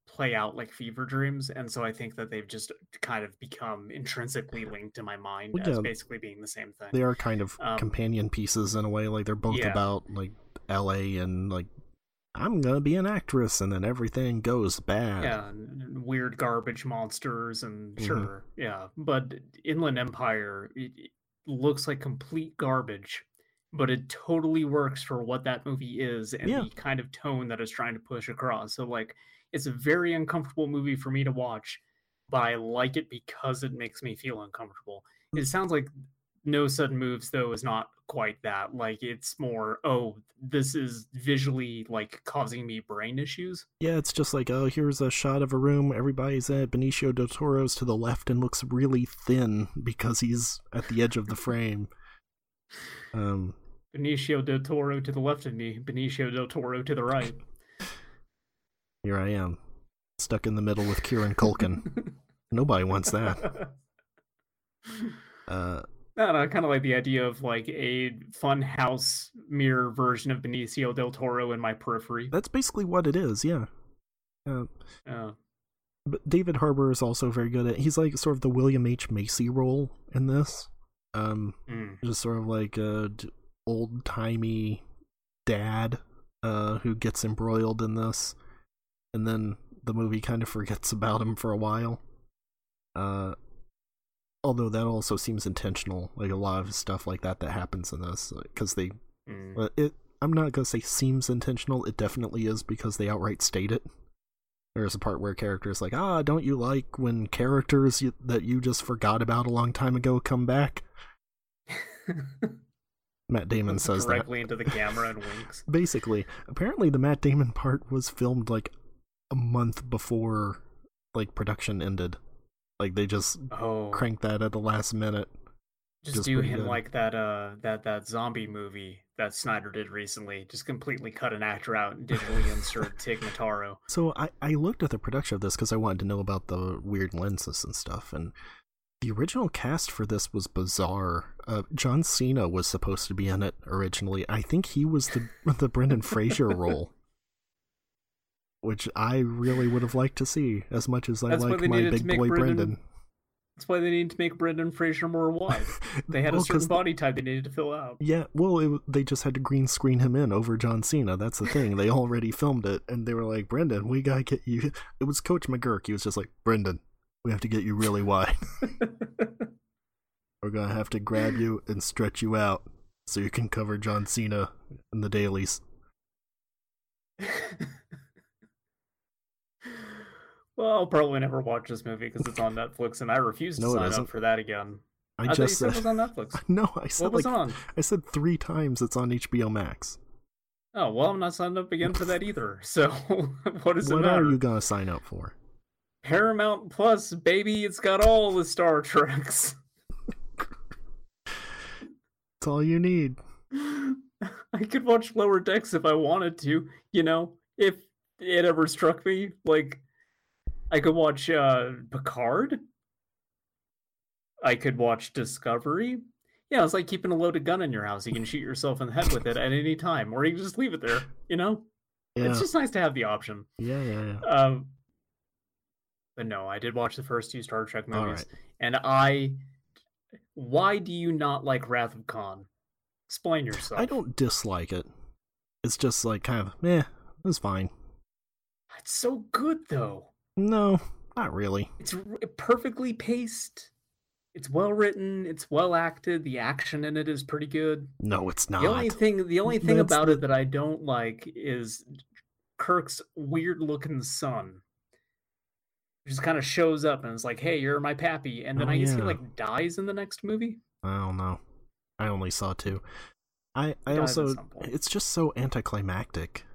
play out like fever dreams, and so I think that they've just kind of become intrinsically linked in my mind Well, as yeah, basically being the same thing. They are kind of Um, companion pieces in a way. Like they're both Yeah. about like L.A. and like I'm gonna be an actress, and then everything goes bad. yeah, weird garbage monsters, and Mhm. sure, yeah. But Inland Empire it, it looks like complete garbage, but it totally works for what that movie is and Yeah. the kind of tone that it's trying to push across. So, like, it's a very uncomfortable movie for me to watch, but I like it because it makes me feel uncomfortable. Mm. It sounds like No Sudden Moves, though, is not quite that. Like, it's more, oh, this is visually like causing me brain issues. Yeah, it's just like, oh, here's a shot of a room. Everybody's at Benicio del Toro's to the left and looks really thin because he's at the edge of the frame. Um, Benicio del Toro to the left of me, Benicio del Toro to the right. here I am, stuck in the middle with Kieran Culkin. Nobody wants that. Uh, I don't know, kind of like the idea of like a fun house mirror version of Benicio del Toro in my periphery. that's basically what it is. Yeah, Uh, Yeah. but David Harbour is also very good at. He's like sort of the William H Macy role in this. Um, Mm. just sort of like a old timey dad uh, who gets embroiled in this, and then the movie kind of forgets about him for a while. Uh, although that also seems intentional, like a lot of stuff like that that happens in this, because they Mm. uh, it. I'm not gonna say seems intentional. It definitely is because they outright state it. There's a part where characters like, ah, don't you like when characters you, that you just forgot about a long time ago come back? Matt Damon says that. directly into the camera and winks. Basically, apparently the Matt Damon part was filmed like a month before like production ended. Like they just Oh, cranked that at the last minute. just just do him good. like that uh that that zombie movie that Snyder did recently. Just completely cut an actor out and digitally insert Tig Notaro. So I, I looked at the production of this because I wanted to know about the weird lenses and stuff, and the original cast for this was bizarre. Uh, John Cena was supposed to be in it originally. I think he was the the Brendan Fraser role, which I really would have liked to see as much as I That's why like my big boy Brendan- Brendan. That's why they need to make Brendan Fraser more wide. They had Well, a certain body type they needed to fill out. Yeah, well, it, they just had to green screen him in over John Cena. That's the thing. They already filmed it, and they were like, "Brendan, we gotta get you." It was Coach McGuirk. He was just like, "Brendan, we have to get you really wide. We're gonna have to grab you and stretch you out so you can cover John Cena in the dailies." Well, I'll probably never watch this movie because it's on Netflix, and I refuse to No, sign up for that again. I, I, just you said it was on Netflix. no. I said What was like on? I said three times it's on HBO Max. Oh well, I'm not signed up again for that either. So what is it what matter? are you gonna sign up for? Paramount Plus, baby, it's got all the Star Treks. It's all you need. I could watch Lower Decks if I wanted to, you know, if it ever struck me. Like, I could watch uh, Picard. I could watch Discovery. Yeah, it's like keeping a loaded gun in your house. You can shoot yourself in the head with it at any time, or you can just leave it there, you know? Yeah, It's just nice to have the option. yeah, yeah, yeah. Um, but no, I did watch the first two Star Trek movies, right. and I. Why do you not like Wrath of Khan? Explain yourself. I don't dislike it. It's just like kind of, eh, it's fine. It's so good though. No, not really. It's r- perfectly paced. It's well written. It's well acted. The action in it is pretty good. No, it's not. The only thing, the only thing That's about the- it that I don't like is Kirk's weird looking son. Just kind of shows up and is like, "Hey, you're my pappy," and then Oh, I guess he like dies in the next movie. I don't know. I only saw two. I I also it's just so anticlimactic.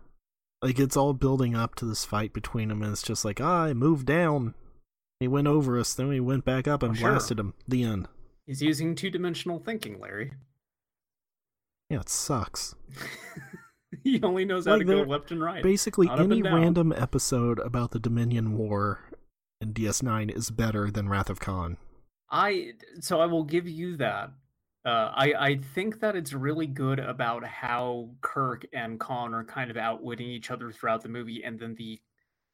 Like it's all building up to this fight between them, and it's just like, ah, I moved down. He went over us, then we went back up and sure. blasted him. The end. He's using two dimensional thinking, Larry. Yeah, it sucks. he only knows how Like, to go left and right. Basically, Not any random episode about the Dominion War in DS9 is better than Wrath of Khan. I so I will give you that. Uh, I I think that it's really good about how Kirk and Khan are kind of outwitting each other throughout the movie, and then the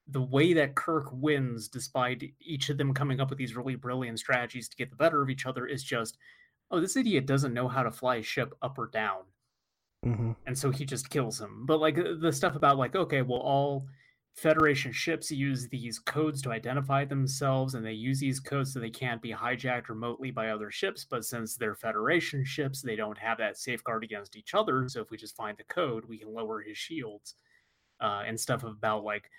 the way that Kirk wins, despite each of them coming up with these really brilliant strategies to get the better of each other, is just, oh, this idiot doesn't know how to fly a ship up or down. hmm and so he just kills him. But like the stuff about like, okay, well, all Federation ships use these codes to identify themselves, and they use these codes so they can't be hijacked remotely by other ships. But since they're Federation ships, they don't have that safeguard against each other. So if we just find the code, we can lower his shields, uh, and stuff about like.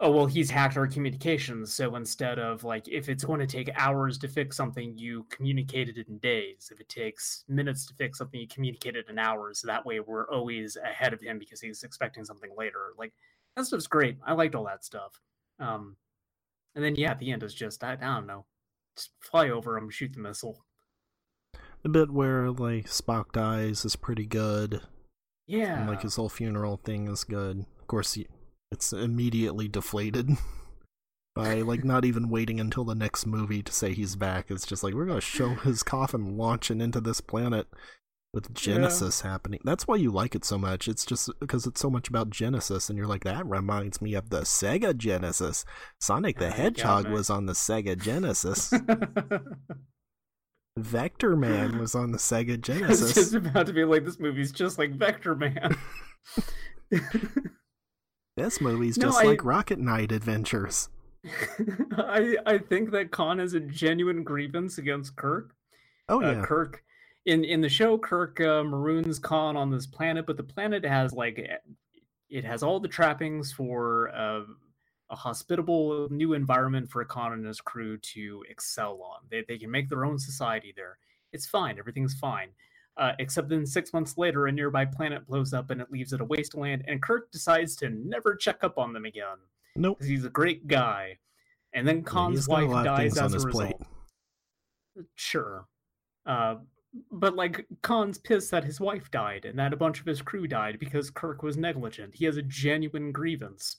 Oh well, he's hacked our communications. So instead of like, if it's going to take hours to fix something, you communicate it in days. If it takes minutes to fix something, you communicate it in hours. So that way, we're always ahead of him because he's expecting something later. Like that stuff's great. I liked all that stuff. Um, and then yeah, at the end is just I, I don't know, just fly over him, shoot the missile. The bit where like Spock dies is pretty good. Yeah, And like his whole funeral thing is good. Of course, he, it's immediately deflated by like not even waiting until the next movie to say he's back. It's just like we're gonna show his coffin launching into this planet, with Genesis yeah. happening. That's why you like it so much. It's just because it's so much about Genesis, and you're like, that reminds me of the Sega Genesis. Sonic the Hedgehog was on the Sega Genesis. Vector Man was on the Sega Genesis. It's just about to be like this movie's just like Vector Man. this movie's no, just I... like Rocket Knight Adventures. I I think that Khan has a genuine grievance against Kirk. Oh uh, yeah, uh, Kirk. In in the show, Kirk uh, maroons Khan on this planet, but the planet has like it has all the trappings for uh, a hospitable new environment for Khan and his crew to excel on. They they can make their own society there. It's fine. Everything's fine. Uh, except then six months later, a nearby planet blows up and it leaves it a wasteland, and Kirk decides to never check up on them again. Nope. Because he's a great guy. And then Khan's yeah, wife dies as a result. Plate. Sure. Uh, but like Khan's pissed that his wife died and that a bunch of his crew died because Kirk was negligent. He has a genuine grievance.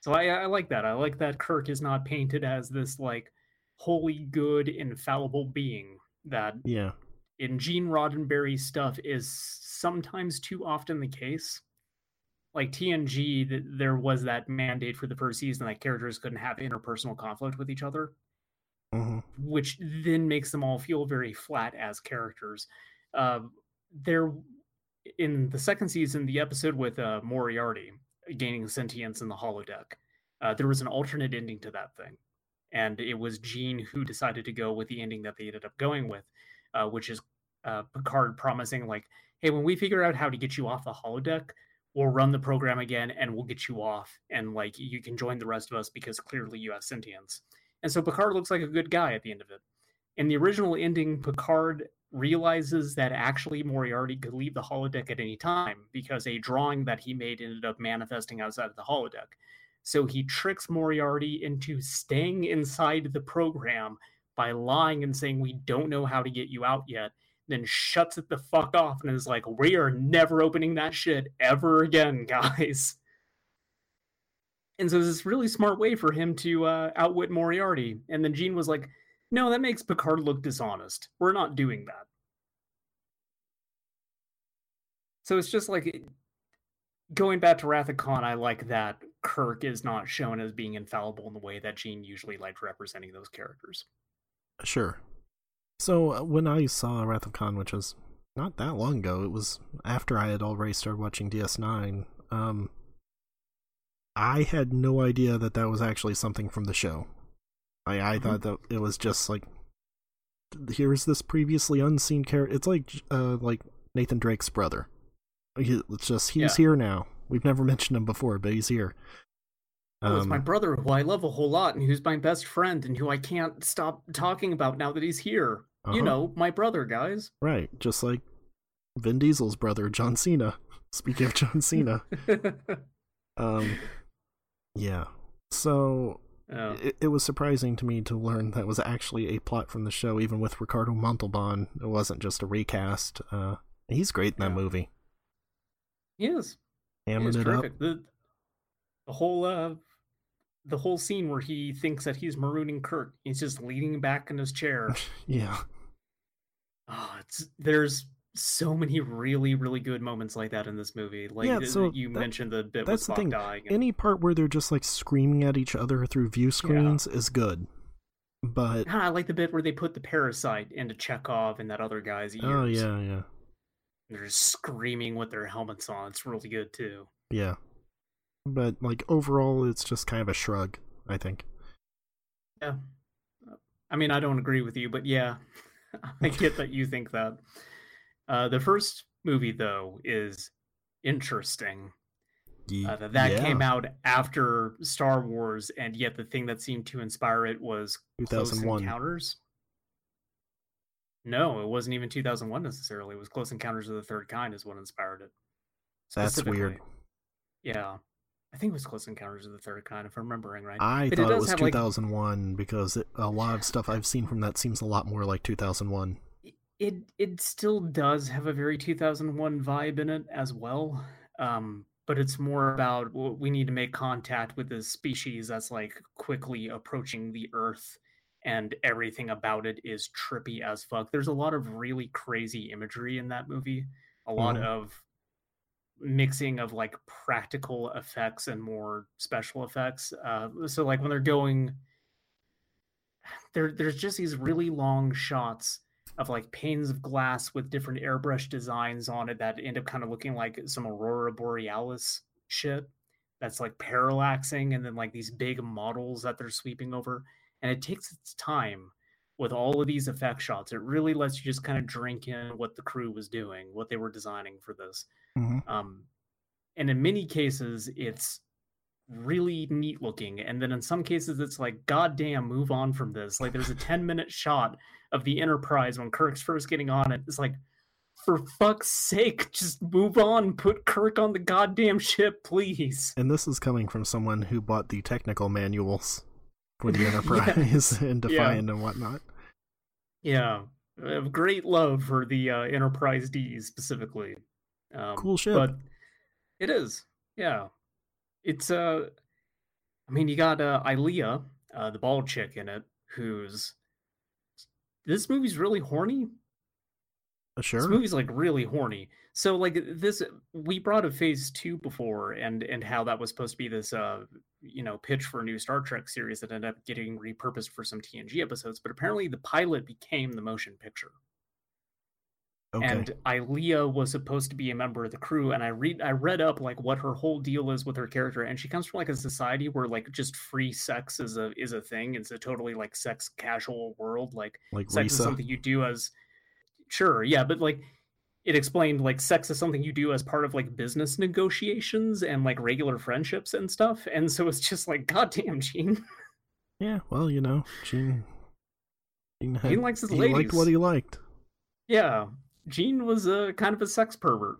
So I, I like that. I like that Kirk is not painted as this like wholly good, infallible being that yeah in Gene Roddenberry stuff is sometimes too often the case like TNG, there was that mandate for the first season that characters couldn't have interpersonal conflict with each other, mm-hmm. which then makes them all feel very flat as characters. Uh, there, in the second season, the episode with uh, Moriarty gaining sentience in the holodeck, uh, there was an alternate ending to that thing, and it was Gene who decided to go with the ending that they ended up going with, uh, which is uh, Picard promising like, "Hey, when we figure out how to get you off the holodeck." we'll run the program again and we'll get you off and like you can join the rest of us because clearly you have sentience and so picard looks like a good guy at the end of it in the original ending picard realizes that actually moriarty could leave the holodeck at any time because a drawing that he made ended up manifesting outside of the holodeck so he tricks moriarty into staying inside the program by lying and saying we don't know how to get you out yet then shuts it the fuck off and is like, we are never opening that shit ever again, guys. And so it's this really smart way for him to uh, outwit Moriarty. And then Gene was like, no, that makes Picard look dishonest. We're not doing that. So it's just like going back to Wrath of Khan, I like that Kirk is not shown as being infallible in the way that Gene usually liked representing those characters. Sure. So uh, when I saw Wrath of Khan, which was not that long ago, it was after I had already started watching DS9. Um, I had no idea that that was actually something from the show. I I mm-hmm. thought that it was just like here's this previously unseen character. It's like uh like Nathan Drake's brother. It's just he's yeah. here now. We've never mentioned him before, but he's here. Oh, it's my um, brother who I love a whole lot and who's my best friend and who I can't stop talking about now that he's here. Uh-huh. You know, my brother, guys. Right. Just like Vin Diesel's brother, John Cena. Speaking of John Cena. um yeah. So oh. it, it, was surprising to me to learn that was actually a plot from the show, even with Ricardo Montalban. It wasn't just a recast. Uh he's great in that yeah. movie. He is. Hamming he is it terrific. up. The, the whole uh the whole scene where he thinks that he's marooning Kirk, He's just leaning back in his chair. yeah. Oh, it's there's so many really really good moments like that in this movie. Like yeah, so you that, mentioned the bit that's the thing. dying. And... Any part where they're just like screaming at each other through view screens yeah. is good. But I like the bit where they put the parasite into Chekov and that other guy's oh, ears. Oh yeah, yeah. They're just screaming with their helmets on. It's really good too. Yeah but like overall it's just kind of a shrug i think yeah i mean i don't agree with you but yeah i get that you think that uh the first movie though is interesting. Uh, that that yeah. came out after star wars and yet the thing that seemed to inspire it was close encounters? No it wasn't even 2001 necessarily. It was close encounters of the third kind is what inspired it that's weird. yeah. I think it was Close Encounters of the Third Kind, if I'm remembering right. I but thought it, it was 2001 like... because it, a lot of stuff I've seen from that seems a lot more like 2001. It it still does have a very 2001 vibe in it as well, um, but it's more about we need to make contact with this species that's like quickly approaching the Earth, and everything about it is trippy as fuck. There's a lot of really crazy imagery in that movie. A lot Mhm. of mixing of like practical effects and more special effects. Uh, so like when they're going, there there's just these really long shots of like panes of glass with different airbrush designs on it that end up kind of looking like some aurora borealis shit that's like parallaxing and then like these big models that they're sweeping over. And it takes its time with all of these effect shots. It really lets you just kind of drink in what the crew was doing what they were designing for this. Hmm um, and in many cases it's really neat looking. And then in some cases it's like goddamn move on from this. Like there's a 10 minute shot of the enterprise when kirk's first getting on it it's like for fuck's sake just move on put kirk on the goddamn ship please And this is coming from someone who bought the technical manuals for the. Enterprise and Yeah. And whatnot. yeah I have great love for the uh, enterprise d specifically um, Cool ship. but it is yeah it's uh i mean you got uh Ilia uh the bald chick in it who's this movie's really horny. Uh, this movie's like really horny. So like this we brought a phase two before and and how that was supposed to be this uh you know pitch for a new star trek series that ended up getting repurposed for some tng episodes but apparently the pilot became the motion picture Okay. and Ilia was supposed to be a member of the crew. And I read I read up like what her whole deal is with her character, and she comes from like a society where like just free sex is a is a thing. It's a totally like sex casual world. Like like sex is something you do as sure, yeah, but like it explained like sex is something you do as part of like business negotiations and like regular friendships and stuff. And so it's just like, goddamn, Gene. Yeah, well, you know, Gene. Gene, had, Gene likes his he ladies. liked what he liked, Yeah. Gene was a kind of a sex pervert.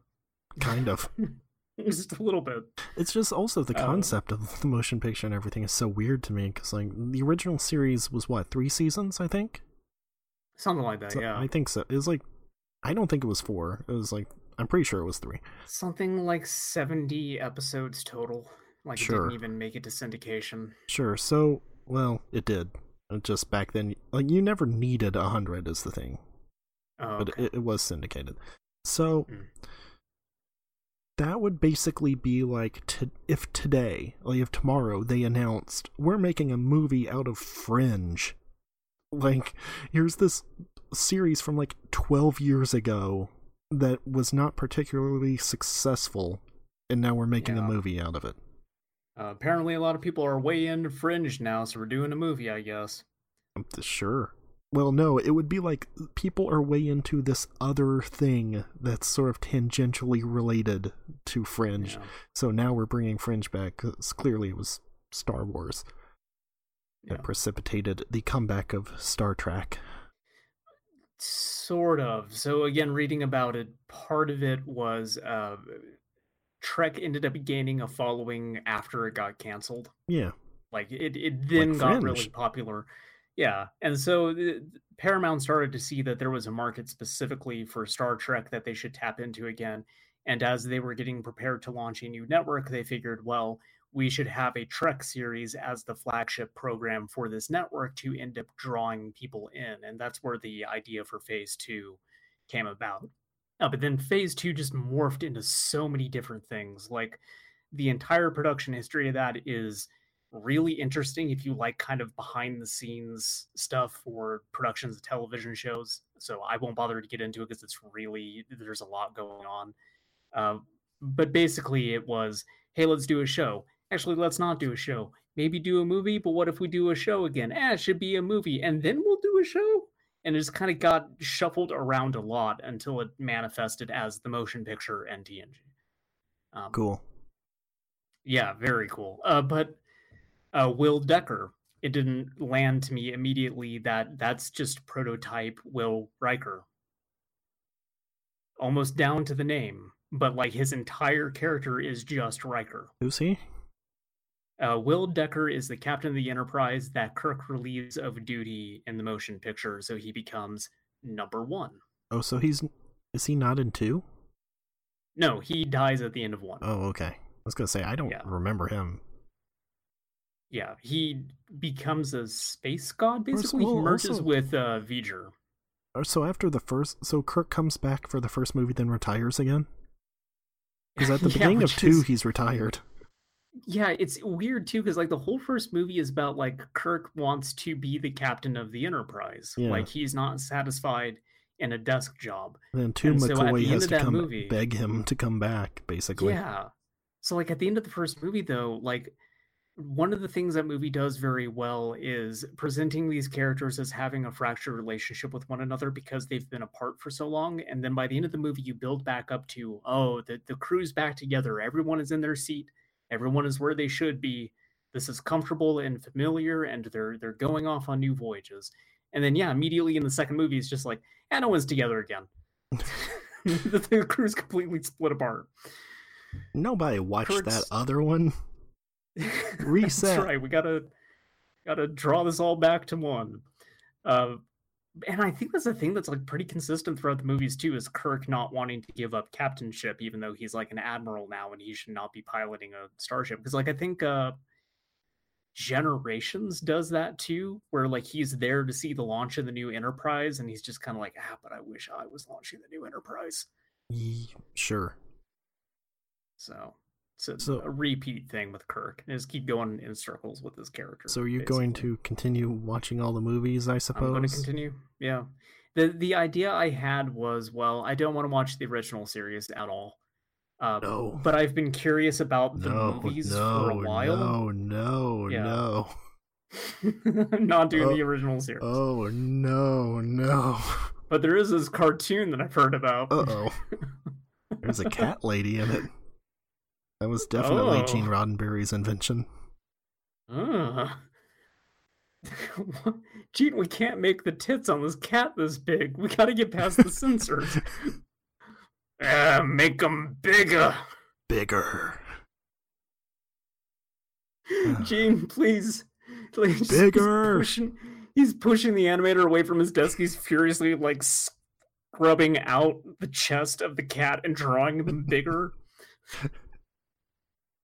kind of. Just a little bit. It's just also the Oh. concept of the motion picture and everything is so weird to me because like the original series was what three seasons, I think. Something like that, So- yeah. I think so. It was like, I don't think it was four. It was like I'm pretty sure it was three. Something like 70 episodes total. Like it Sure. didn't even make it to syndication. Sure. So, well, it did. Just back then, like you never needed a hundred is the thing, Oh, but it, it was syndicated. So Mm. that would basically be like to, if today, like if tomorrow they announced we're making a movie out of Fringe. Like here's this series from like 12 years ago that was not particularly successful and now we're making a movie out of it. Uh, apparently, a lot of people are way into Fringe now, so we're doing a movie, I guess. Um, Sure. Well, no, it would be like people are way into this other thing that's sort of tangentially related to Fringe. Yeah. So now we're bringing Fringe back because clearly it was Star Wars that Yeah. precipitated the comeback of Star Trek. Sort of. So, again, reading about it, part of it was uh, Trek ended up gaining a following after it got canceled. Yeah. Like it, it then Like got really popular. Yeah. And so the, Paramount started to see that there was a market specifically for Star Trek that they should tap into again. And as they were getting prepared to launch a new network, they figured, well, we should have a Trek series as the flagship program for this network to end up drawing people in. And that's where the idea for phase two came about. Uh, but then phase two just morphed into so many different things. Like the entire production history of that is really interesting if you like kind of behind the scenes stuff for productions of television shows. So I won't bother to get into it because it's really there's a lot going on. Uh, but basically, it was hey, let's do a show. Actually, let's not do a show. Maybe do a movie, but what if we do a show again? Eh, it should be a movie, and then we'll do a show. And it just kind of got shuffled around a lot until it manifested as the motion picture and TNG. Um, Cool. yeah, very cool. Uh, but uh, Will Decker, it didn't land to me immediately that that's just prototype Will Riker. Almost down to the name, but like his entire character is just Riker. Who's he? Uh, Will Decker is the captain of the Enterprise that Kirk relieves of duty in the motion picture, so he becomes number one. Oh, so he's is he not in two? No, he dies at the end of one. Oh, okay. I was gonna say I don't Yeah. remember him. Yeah, he becomes a space god. Basically, well, he merges also- with uh, V'ger. So after the first, so Kirk comes back for the first movie, then retires again. Because at the Yeah, beginning of two, is- he's retired. Yeah, it's weird too because like the whole first movie is about like Kirk wants to be the captain of the Enterprise. Yeah. Like he's not satisfied in a desk job. And then two, And so McCoy end has to come movie- beg him to come back, basically. Yeah. So like at the end of the first movie though, like one of the things that movie does very well is presenting these characters as having a fractured relationship with one another because they've been apart for so long. And then by the end of the movie you build back up to oh the the crew's back together. Everyone is in their seat. Everyone is where they should be. This is comfortable and familiar and they're they're going off on new voyages. And then yeah immediately in the second movie it's just like and no one's together again. The, the crew's completely split apart. Nobody watched that other one. Reset. That's right. We gotta gotta draw this all back to one. Uh, and I think that's a thing that's like pretty consistent throughout the movies too, is Kirk not wanting to give up captainship, even though he's like an admiral now and he should not be piloting a starship. Because like I think uh Generations does that too, where like he's there to see the launch of the new Enterprise, and he's just kind of like, ah, but I wish I was launching the new Enterprise. Sure. So it's a, So- a repeat thing with Kirk. And just keep going in circles with his character. So are you're going to continue watching all the movies, I suppose? I'm going to continue. Yeah. The the idea I had was, well, I don't want to watch the original series at all. Uh, No. But I've been curious about the no, movies no, for a while. no, no, Yeah. no. I'm not doing the Oh, original series. Oh no, no. But there is this cartoon that I've heard about. Uh oh. There's a cat lady in it. That was definitely Oh. Gene Roddenberry's invention. Ugh. Gene, we can't make the tits on this cat this big. We got to get past the censors. Ah, make them bigger. Bigger. Gene, please, please. he's Bigger. pushing- He's pushing the animator away from his desk. He's furiously like scrubbing out the chest of the cat and drawing them bigger.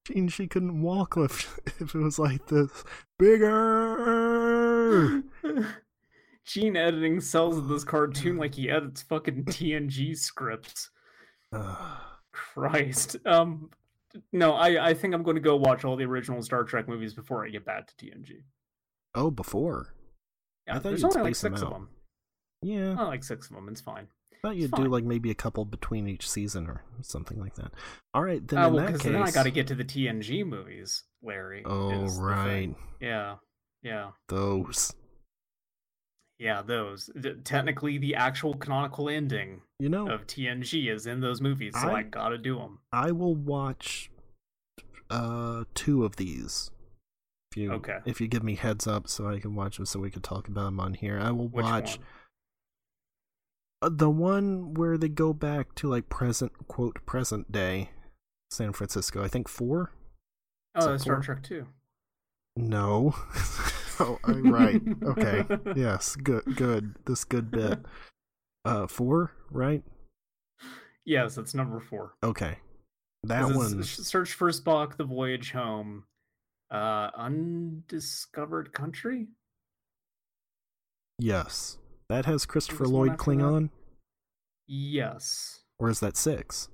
Gene, she couldn't walk if, if it was like this. Bigger! Gene editing cells in this cartoon like he edits fucking TNG scripts. Christ. Um, no, I I think I'm going to go watch all the original Star Trek movies before I get back to TNG. oh, before. Yeah, I thought there's only like six of them. Yeah. I like six of them. It's fine. I thought you'd do like maybe a couple between each season or something like that. All right, then Uh, in well, that because case. then I got to get to the TNG movies, Larry. Oh right. Yeah. Yeah. those. Yeah. Those. Th- technically, the actual canonical ending You know, of TNG is in those movies, so I, I- gotta do them. I will watch uh two of these. If you Okay. if you give me heads up so I can watch them so we can talk about them on here. I will Which watch one? Uh, the one where they go back to like present quote present day San Francisco. I think 4. Oh, that's Star? Trek too. No. oh, uh, right. Okay. Yes. Good. Good. This good bit. Uh, four. Right. Yes, it's number four. Okay. That one. Search for Spock, The Voyage Home, uh, Undiscovered Country. Yes. That has Christopher was the one Lloyd after that? Klingon, Yes, or is that six?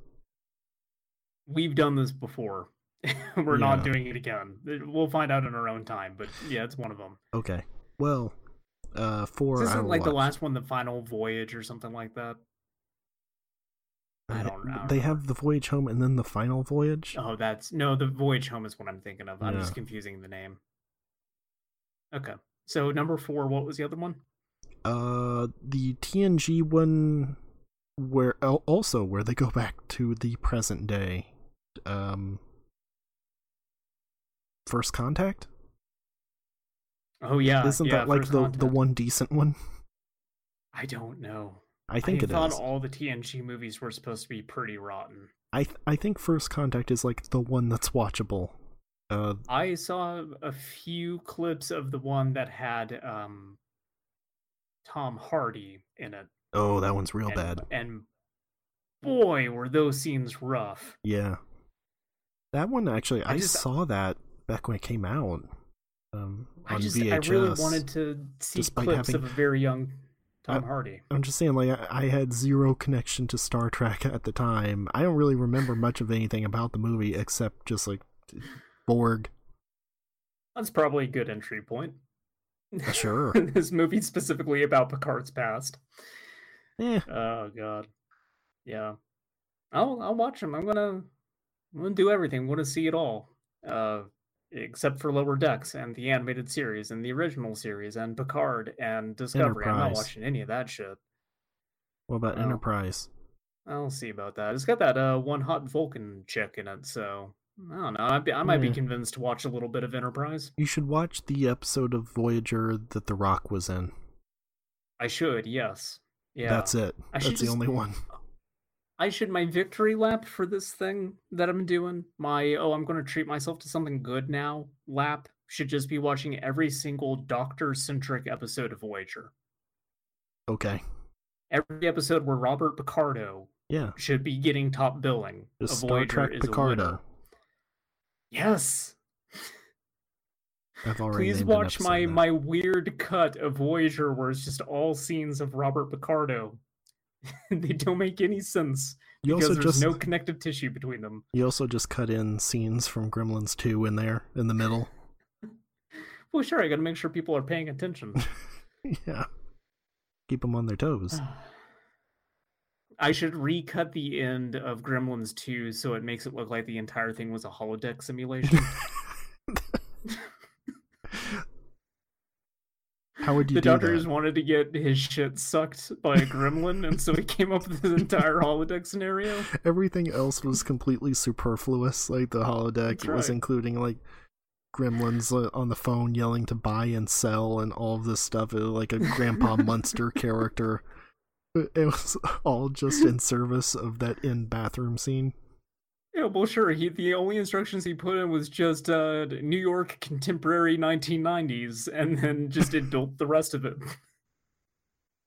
we've done this before. We're not doing it again. We'll find out in our own time. But yeah, it's one of them. Okay. Well, uh, four. This isn't like the last one, the final voyage or something like that. I don't- don't They have the voyage home and then the final voyage. Oh, that's no, the voyage home is what I'm thinking of. I'm just confusing the name. Okay, so number four, what was the other one? Uh, the TNG one, where also where they go back to the present day. Um, first contact. Oh yeah, Isn't yeah, that like the the one decent one? I don't know. I think it i thought is. all the TNG movies were supposed to be pretty rotten. I th- I think First Contact is like the one that's watchable. Uh, I saw a few clips of the one that had um Tom Hardy in it. oh, that one's real and, bad. And boy, were those scenes rough. Yeah, that one actually I I, just- saw that back when it came out. um, I on just VHS. I really wanted to see clips having- of a very young Tom I- Hardy. I'm just saying, like, I, I had zero connection to Star Trek at the time. I don't really remember much of anything about the movie except just like Borg. That's probably a good entry point. Sure. this movie specifically about Picard's past. Eh, Oh god. Yeah. I'll I'll watch them. I'm gonna I'm gonna do everything. I'm gonna see it all. Uh except for Lower Decks and the animated series and the original series and Picard and Discovery. I'm not watching any of that shit. what about. Enterprise? I'll see about that. It's got that uh one hot Vulcan chick in it, so I don't know. I, be, I might be hmm. convinced to watch a little bit of Enterprise. You should watch the episode of Voyager that The Rock was in. I should, yes. Yeah. That's it. I That's the just- only one. I should my victory lap for this thing that I'm doing. My oh, I'm going to treat myself to something good now lap should just be watching every single doctor centric episode of Voyager. Okay. Every episode where Robert Picardo Yeah. should be getting top billing. Just Star Voyager Trek Picardo. Yes. I've already Please watch my now. my weird cut of Voyager where it's just all scenes of Robert Picardo. they don't make any sense You because there's just no connective tissue between them. you also just cut in scenes from Gremlins 2 in there in the middle. Well, sure, I got to make sure people are paying attention. yeah. Keep them on their toes. I should recut the end of Gremlins 2 so it makes it look like the entire thing was a holodeck simulation. How would you the do doctor that? just wanted to get his shit sucked by a gremlin, and so he came up with this entire holodeck scenario. Everything else was completely superfluous. Like the holodeck, it was including like gremlins uh, on the phone yelling to buy and sell and all of this stuff. It was like a Grandpa Munster character. It was all just in service of that in bathroom scene. Yeah, well, sure. He the only instructions he put in was just uh, New York contemporary 1990s, and then just it built the rest of it.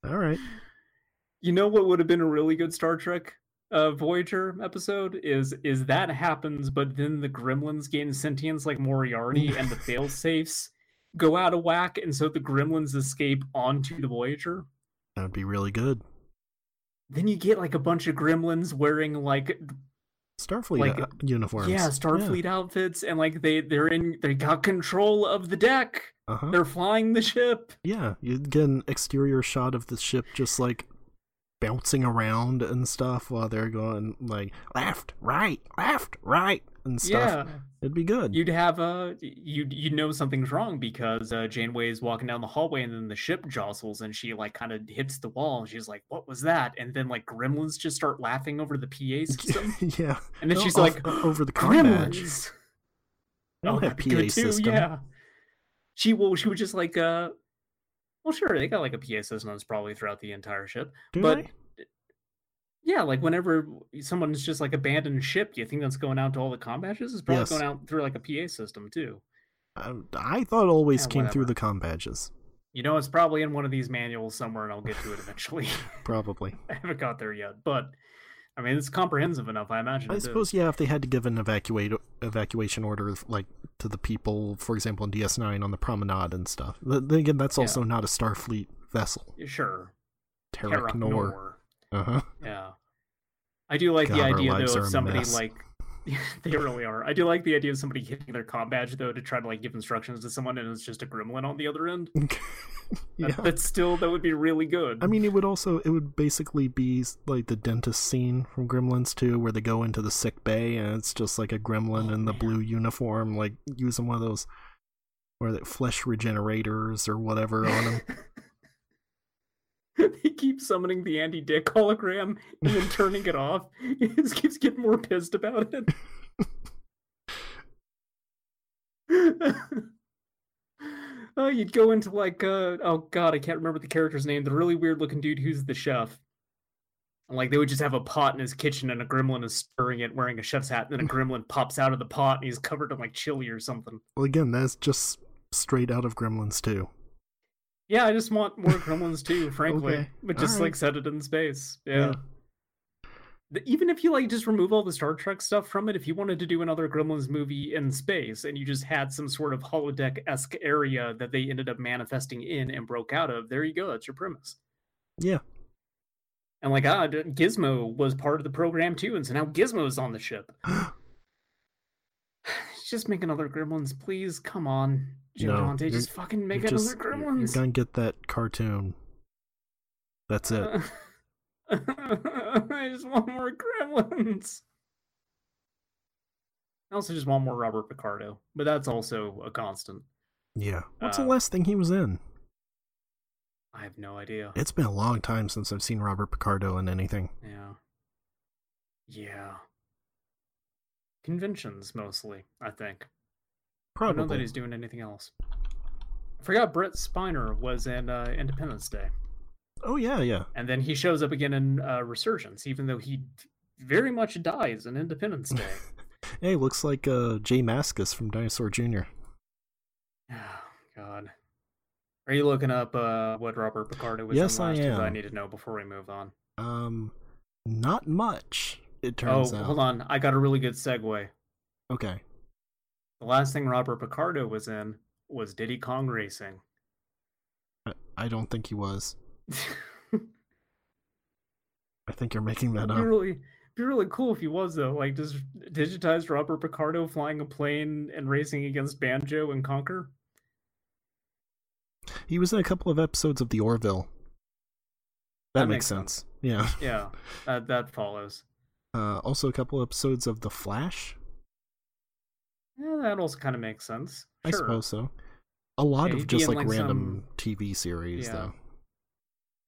All right. You know what would have been a really good Star Trek uh, Voyager episode is is that happens, but then the Gremlins gain sentience like Moriarty, and the fail safes go out of whack, and so the Gremlins escape onto the Voyager. That would be really good. Then you get like a bunch of Gremlins wearing like Starfleet Like, uh, uniforms. yeah Starfleet outfits, and like they they're in they got control of the deck. Uh-huh. They're flying the ship. Yeah, you get an exterior shot of the ship just like bouncing around and stuff while they're going like left, right, left, right, and stuff. Yeah. It'd be good. You'd have a you you know something's wrong because uh, Janeway is walking down the hallway and then the ship jostles and she like kind of hits the wall and she's like, "What was that?" And then like gremlins just start laughing over the PA system, yeah. and then No, she's off- like, over the. "Gremlins." They don't Oh, have PA too. system. Yeah. She well, she was just like, uh, well, sure, they got like a PA system that's probably throughout the entire ship. Do but they? Yeah, like whenever someone's just like abandoned ship, do you think that's going out to all the com badges? It's probably Yes. going out through like a PA system too. I, I thought it always Yeah, came through whatever. the com badges. You know, it's probably in one of these manuals somewhere, and I'll get to it eventually. Probably. I haven't got there yet, but I mean, it's comprehensive enough. I imagine. I is. suppose yeah, if they had to give an evacuate evacuation order like to the people, for example, in DS9 on the promenade and stuff. Th- Then again, that's also not a Starfleet vessel. Sure. Terok Nor. Nor. Uh huh. Yeah. I do like the God, our idea though of somebody like they really are. I do like the idea of somebody hitting their com badge though to try to like give instructions to someone and it's just a gremlin on the other end. yeah. That, that's still that would be really good. I mean, it would also it would basically be like the dentist scene from Gremlins 2, where they go into the sick bay and it's just like a gremlin Oh, in the man. blue uniform, like using one of those or the flesh regenerators or whatever on him. they keep summoning the Andy Dick hologram and then turning it off. He just keeps getting more pissed about it. oh, you'd go into like uh oh god, I can't remember the character's name. The really weird looking dude who's the chef. And like they would just have a pot in his kitchen and a gremlin is stirring it wearing a chef's hat, and then a gremlin pops out of the pot and he's covered in like chili or something. well, again, that's just straight out of Gremlins 2. Yeah, I just want more gremlins too, frankly. Okay, But just alright. like set it in space. Yeah. the- even if you like just remove all the Star Trek stuff from it, if you wanted to do another Gremlins movie in space and you just had some sort of holodeck esque area that they ended up manifesting in and broke out of, there you go. That's your premise. Yeah. And like, ah, Gizmo was part of the program too, and so now Gizmo's on the ship. just make another Gremlins, please. Come on, Jim No, Dante, just fucking make another just- Gremlins. You're gonna get that cartoon. That's it. Uh, I just want more Gremlins. I also just want more Robert Picardo, but that's also a constant. Yeah. What's uh, the last thing he was in? I have no idea. It's been a long time since I've seen Robert Picardo in anything. Yeah. Yeah. Conventions mostly, I think. I don't know that he's doing anything else. I forgot Brent Spiner was in uh, Independence Day. Oh yeah, yeah. And then he shows up again in uh, Resurgence, even though he very much dies in Independence Day. Hey, looks like uh, J Mascis from Dinosaur Jr. Oh, God. Are you looking up uh, what Robert Picardo was Yes, in I last? I am. need to know before we move on. Um, not much. It Oh, out. hold on. I got a really good segue. Okay. The last thing Robert Picardo was in was Diddy Kong Racing. I, I don't think he was. I think you're making that It'd up. really, be really cool if he was though. Like, just digitized Robert Picardo flying a plane and racing against Banjo and Conker. He was in a couple of episodes of The Orville. That, That makes makes sense. sense. Yeah. Yeah, that that follows. Uh, also, a couple episodes of The Flash. Yeah, that also kind of makes sense. I Sure. suppose so. A lot Yeah, of just like, like, random TV series, Yeah. though.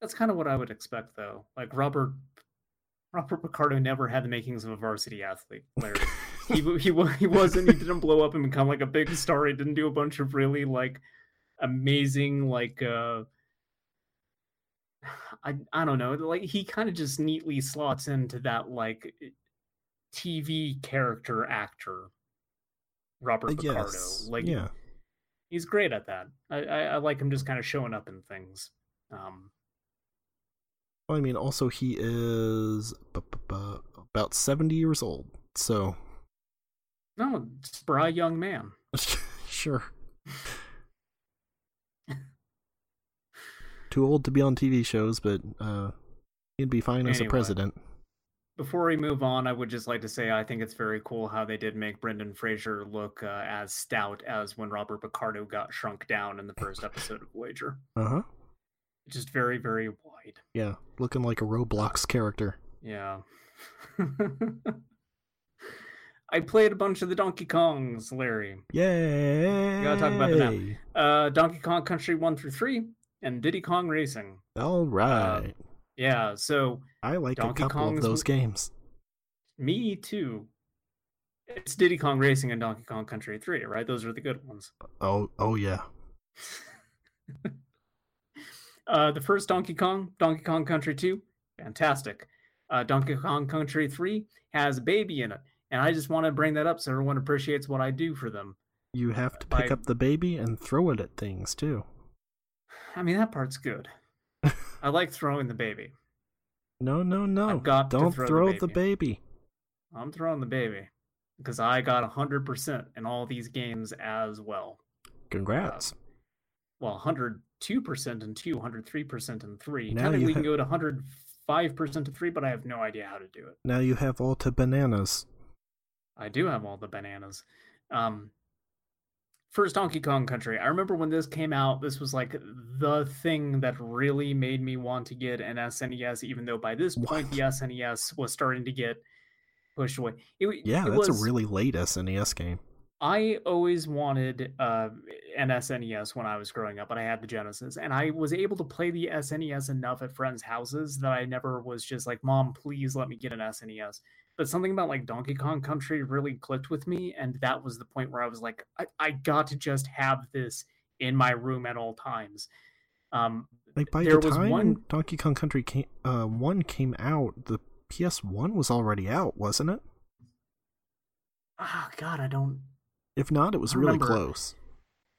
That's kind of what I would expect, though. Like Robert, Robert Picardo never had the makings of a varsity athlete. He he he wasn't. He didn't blow up and become like a big star. He didn't do a bunch of really like amazing like uh I I don't know. Like he kind of just neatly slots into that like TV character actor. Robert I Picardo. Like yeah. he's great at that. I, I, I like him just kind of showing up in things. Um, Well, I mean, also, he is about 70 years old. So, no, spry young man. sure. Too old to be on TV shows, but uh, he'd be fine as a president. Before we move on, I would just like to say I think it's very cool how they did make Brendan Fraser look uh, as stout as when Robert Picardo got shrunk down in the first episode of Wager. Uh huh. Just very, very wide. Yeah, looking like a Roblox character. Yeah. I played a bunch of the Donkey Kongs, Larry. Yay! gotta talk about them Uh, Donkey Kong Country 1 through 3 and Diddy Kong Racing. All right. Yeah, so I like Donkey a couple Kong's of those games. me too. It's Diddy Kong Racing and Donkey Kong Country 3, right? Those are the good ones. Oh, oh yeah. Uh, the first Donkey Kong, Donkey Kong Country 2, fantastic. Uh, Donkey Kong Country 3 has a baby in it. And I just want to bring that up so everyone appreciates what I do for them. You have to pick I- up the baby and throw it at things too. I mean, that part's good. I like throwing the baby. No, no, no! Don't throw the throw the baby. baby. I'm throwing the baby because I got 100% in all these games as well. Congrats. Well, 102% and 2, 103% and 3. Now Technically, we can ha- go to 105% to 3, but I have no idea how to do it. now you have all to bananas. I do have all the bananas. Um, first Donkey Kong Country. I remember when this came out, this was like the thing that really made me want to get an SNES, even though by this point What? the SNES was starting to get pushed away. It, Yeah, it that's was, a really late SNES game. I always wanted uh, an SNES when I was growing up, but I had the Genesis, and I was able to play the SNES enough at friends' houses that I never was just like, "Mom, please let me get an SNES." But something about like Donkey Kong Country really clicked with me, and that was the point where I was like, "I, I got to just have this in my room at all times." Um, Like by the time one- Donkey Kong Country came, uh, one came out, the PS1 was already out, wasn't it? oh God, I don't. If not, it was really remember- close.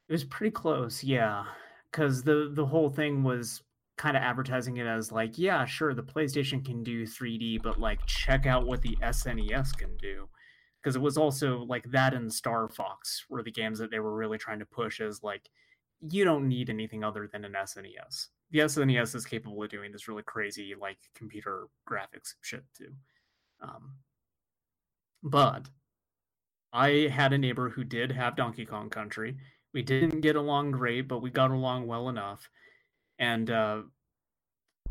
It was pretty close, yeah, because the the whole thing was kind of advertising it as like, yeah, sure, the PlayStation can do 3D, but like check out what the SNES can do. Because it was also like that and Star Fox were the games that they were really trying to push as like, you don't need anything other than an SNES. The SNES is capable of doing this really crazy like computer graphics shit too. Um, but I had a neighbor who did have Donkey Kong Country. We didn't get along great, but we got along well enough. And uh,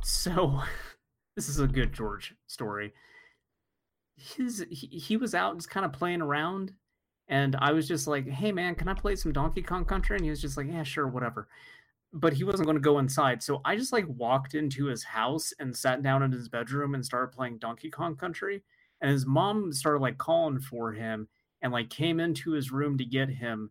so this is a good George story. His he, he was out just kind of playing around, and I was just like, "Hey man, can I play some Donkey Kong Country?" And he was just like, "Yeah, sure, whatever." But he wasn't going to go inside, so I just like walked into his house and sat down in his bedroom and started playing Donkey Kong Country. And his mom started like calling for him and like came into his room to get him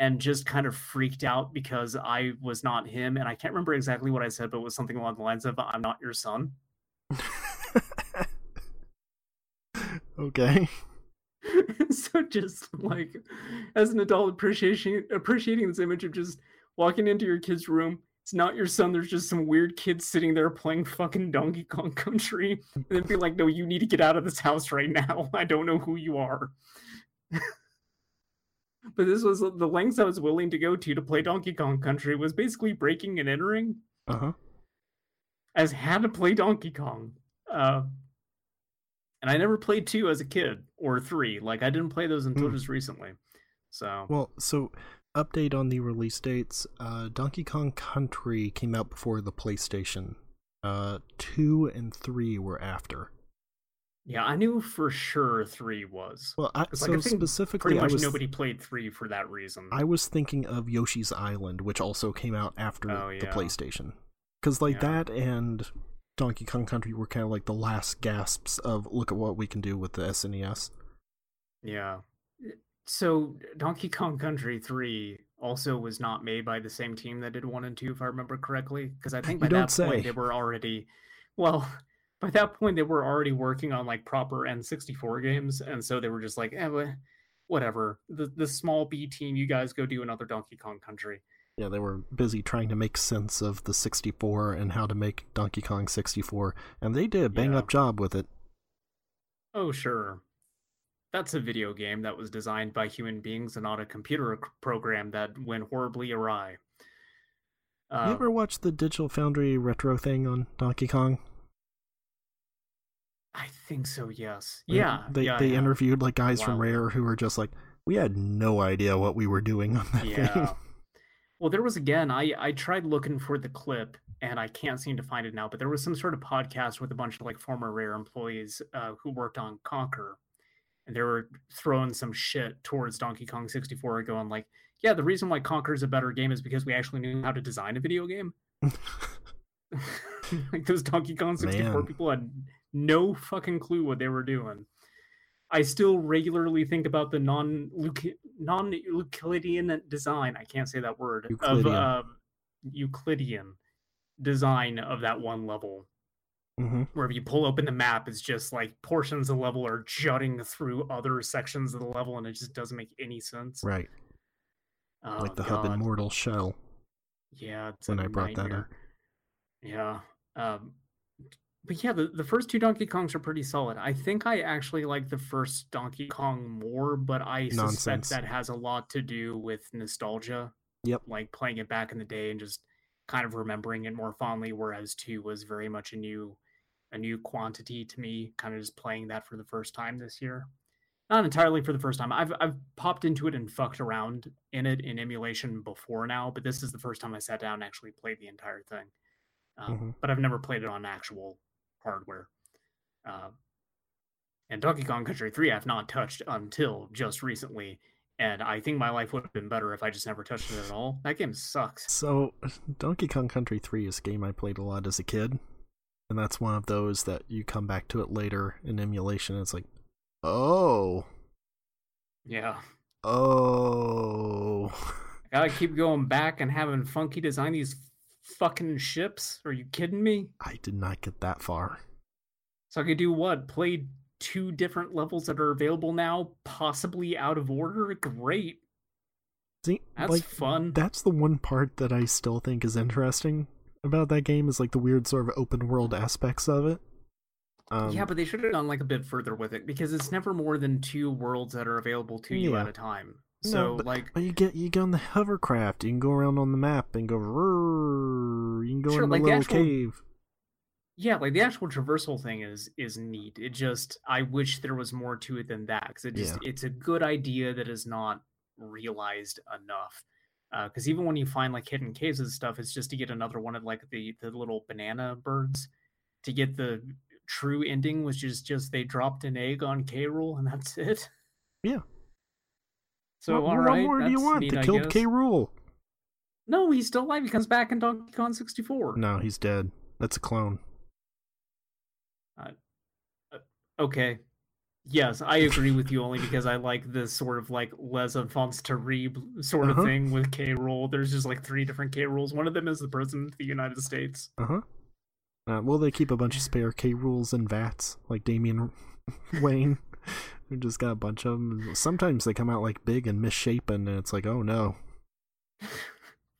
and just kind of freaked out because I was not him. And I can't remember exactly what I said, but it was something along the lines of, I'm not your son. okay. so just like as an adult appreciation appreciating this image of just walking into your kid's room it's not your son there's just some weird kid sitting there playing fucking donkey kong country and then be like no you need to get out of this house right now i don't know who you are but this was the lengths I was willing to go to to play Donkey Kong Country was basically breaking and entering. Uh huh. As had to play Donkey Kong. Uh, and I never played two as a kid or three. Like I didn't play those until mm. just recently. So well, so update on the release dates. Uh, Donkey Kong Country came out before the PlayStation. Uh, two and three were after. Yeah, I knew for sure three was. Well, I, so like, I specifically, pretty much was, nobody played three for that reason. I was thinking of Yoshi's Island, which also came out after oh, yeah. the PlayStation, because like yeah. that and Donkey Kong Country were kind of like the last gasps of look at what we can do with the SNES. Yeah. Eh, so Donkey Kong Country three also was not made by the same team that did one and two, if I remember correctly. Because I think by that say. point they were already well by that point they were already working on like proper N64 games, and so they were just like, eh, whatever. The the small B team, you guys go do another Donkey Kong Country. Yeah, they were busy trying to make sense of the 64 and how to make Donkey Kong 64, and they did a bang yeah. up job with it. Oh, sure. That's a video game that was designed by human beings and not a computer program that went horribly awry. Uh, you ever watch the Digital Foundry retro thing on Donkey Kong? I think so. Yes. Yeah. They yeah, they yeah. interviewed like guys wow. from Rare who were just like, we had no idea what we were doing on that yeah. thing. Well, there was again. I I tried looking for the clip and I can't seem to find it now. But there was some sort of podcast with a bunch of like former Rare employees uh, who worked on Conker, and they were throwing some shit towards Donkey Kong 64, going like, "Yeah, the reason why Conker is a better game is because we actually knew how to design a video game." like those Donkey Kong 64 Man. people had no fucking clue what they were doing. I still regularly think about the non non Euclidean design. I can't say that word Euclidean. of uh, Euclidean design of that one level. Mm-hmm. Where if you pull open the map, it's just like portions of the level are jutting through other sections of the level, and it just doesn't make any sense. Right. Oh, like the God. Hub Immortal shell. Yeah. when I brought nightmare. that up. Yeah. Um, but yeah, the, the first two Donkey Kongs are pretty solid. I think I actually like the first Donkey Kong more, but I Nonsense. suspect that has a lot to do with nostalgia. Yep. Like playing it back in the day and just kind of remembering it more fondly, whereas two was very much a new a new quantity to me, kind of just playing that for the first time this year. Not entirely for the first time. I've I've popped into it and fucked around in it in emulation before now, but this is the first time I sat down and actually played the entire thing. Um, mm-hmm. But I've never played it on actual hardware. Uh, and Donkey Kong Country 3 I've not touched until just recently. And I think my life would have been better if I just never touched it at all. That game sucks. So, Donkey Kong Country 3 is a game I played a lot as a kid. And that's one of those that you come back to it later in emulation. And it's like, oh. Yeah. Oh. I gotta keep going back and having Funky design these fucking ships? Are you kidding me? I did not get that far. So I could do what? Play two different levels that are available now, possibly out of order? Great. See, that's like, fun. That's the one part that I still think is interesting. about that game is like the weird sort of open world aspects of it. Um, yeah, but they should have gone like a bit further with it because it's never more than two worlds that are available to you at a time. No, So but, like but you get you go on the hovercraft. You can go around on the map and go. "Rrrr," You can go Sure, in the like the little actual- cave. yeah, like the actual traversal thing is is neat. It just I wish there was more to it than that because it just it's a good idea that is not realized enough. Uh, because even when you find like hidden caves and stuff, it's just to get another one of like the the little banana birds to get the true ending, which is just they dropped an egg on K. Rool and that's it. Yeah. So what, all what right, more do you want? neat, they killed. K. Rool. No, he's still alive. He comes back in Donkey Kong 64. No, he's dead. That's a clone. Okay. Yes, I agree with you only because I like this sort of like Les Enfants Terrible sort of Uh-huh. thing with K. Rool. There's just like three different K. Rools. One of them is the President of the United States. Uh huh. Uh, well, they keep a bunch of spare K Rools and vats, like Damian Wayne, who just got a bunch of them. Sometimes they come out like big and misshapen, and it's like, oh no.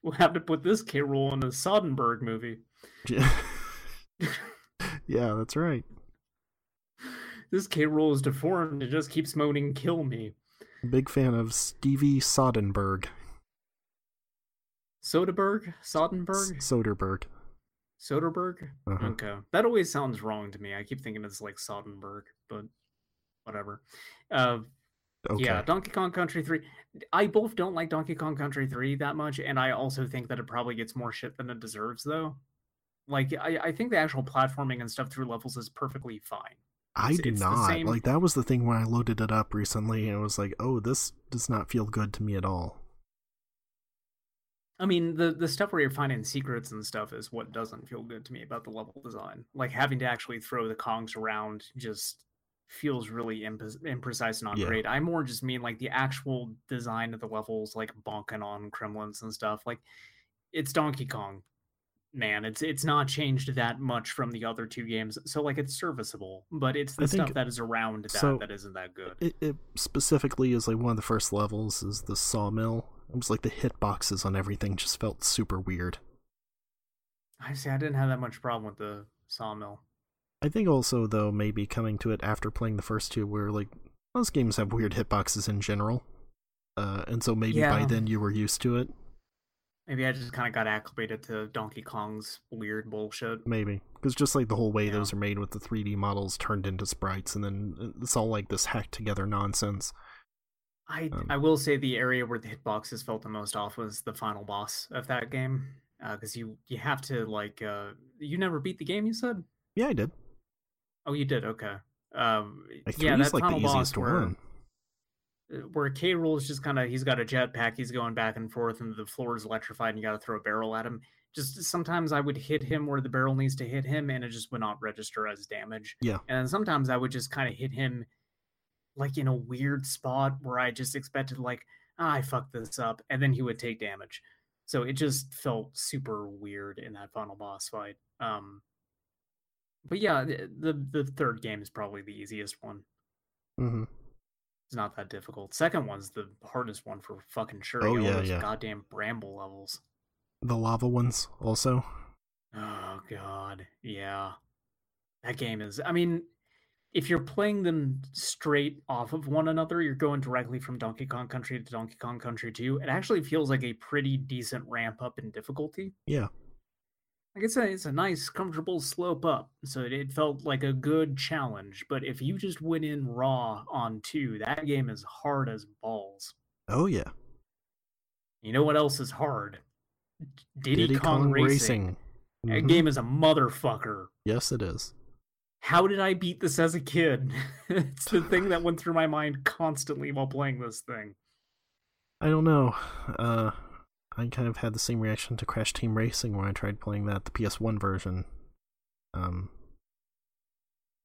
We'll have to put this K. Rool in a Soderbergh movie. yeah, yeah, that's right. This K. Rool is deformed. It just keeps moaning, kill me. Big fan of Stevie Soderbergh. Soderbergh? Soderbergh? S- Soderbergh. Soderbergh? Uh-huh. Okay. That always sounds wrong to me. I keep thinking it's like Soderbergh, but whatever. Uh, Okay. Yeah, Donkey Kong Country 3. I both don't like Donkey Kong Country 3 that much, and I also think that it probably gets more shit than it deserves, though. Like, I, I think the actual platforming and stuff through levels is perfectly fine. I it's- do it's not. same- Like, that was the thing when I loaded it up recently, and it was like, oh, this does not feel good to me at all. I mean, the, the stuff where you're finding secrets and stuff is what doesn't feel good to me about the level design. Like, having to actually throw the Kongs around just feels really imprecise and not Yeah. great. I more just mean, like, the actual design of the levels, like, bonking on Kremlins and stuff. Like, it's Donkey Kong. man it's it's not changed that much from the other two games so like it's serviceable but it's the I stuff that is around that so- that isn't that good It, it specifically is like one of the first levels is the sawmill. It was like the hitboxes on everything just felt super weird. i see i didn't have that much problem with the sawmill I think also though maybe coming to it after playing the first two where like most games have weird hitboxes in general. Uh, and so maybe by then you were used to it. maybe i just kind of got acclimated to donkey kong's weird bullshit Maybe because just like the whole way Yeah. those are made with the 3D models turned into sprites, and then uh, it's all like this hacked together nonsense. i Um, i will say the area where the hitboxes felt the most off was the final boss of that game because you you have to like uh you never beat the game you said Yeah, I did. Oh you did okay um Like yeah three's that like the boss easiest where- one. uh, where K. Rool is just kind of he's got a jetpack, he's going back and forth, and the floor is electrified, and you got to throw a barrel at him. Just sometimes I would hit him where the barrel needs to hit him, and it just would not register as damage. Yeah. And then sometimes I would just kind of hit him like in a weird spot where I just expected like ah, I fucked this up, and then he would take damage. So it just felt super weird in that final boss fight. Um, but yeah, the the, the third game is probably the easiest one. hmm It's not that difficult. Second one's the hardest one for fucking sure. Oh, yeah, yeah. Goddamn bramble levels. The lava ones also. Oh god, yeah. That game is. I mean, if you're playing them straight off of one another, you're going directly from Donkey Kong Country to Donkey Kong Country 2. It actually feels like a pretty decent ramp up in difficulty. Yeah. Like it's a it's a nice, comfortable slope up. So it, it felt like a good challenge. But if you just went in raw on two, that game is hard as balls. Oh yeah. You know what else is hard? Diddy, Diddy Kong, Kong Racing. Racing. That Mhm. game is a motherfucker. Yes, it is. How did I beat this as a kid? it's the thing that went through my mind constantly while playing this thing. I don't know. Uh, I kind of had the same reaction to Crash Team Racing when I tried playing that, the PS1 version. Um,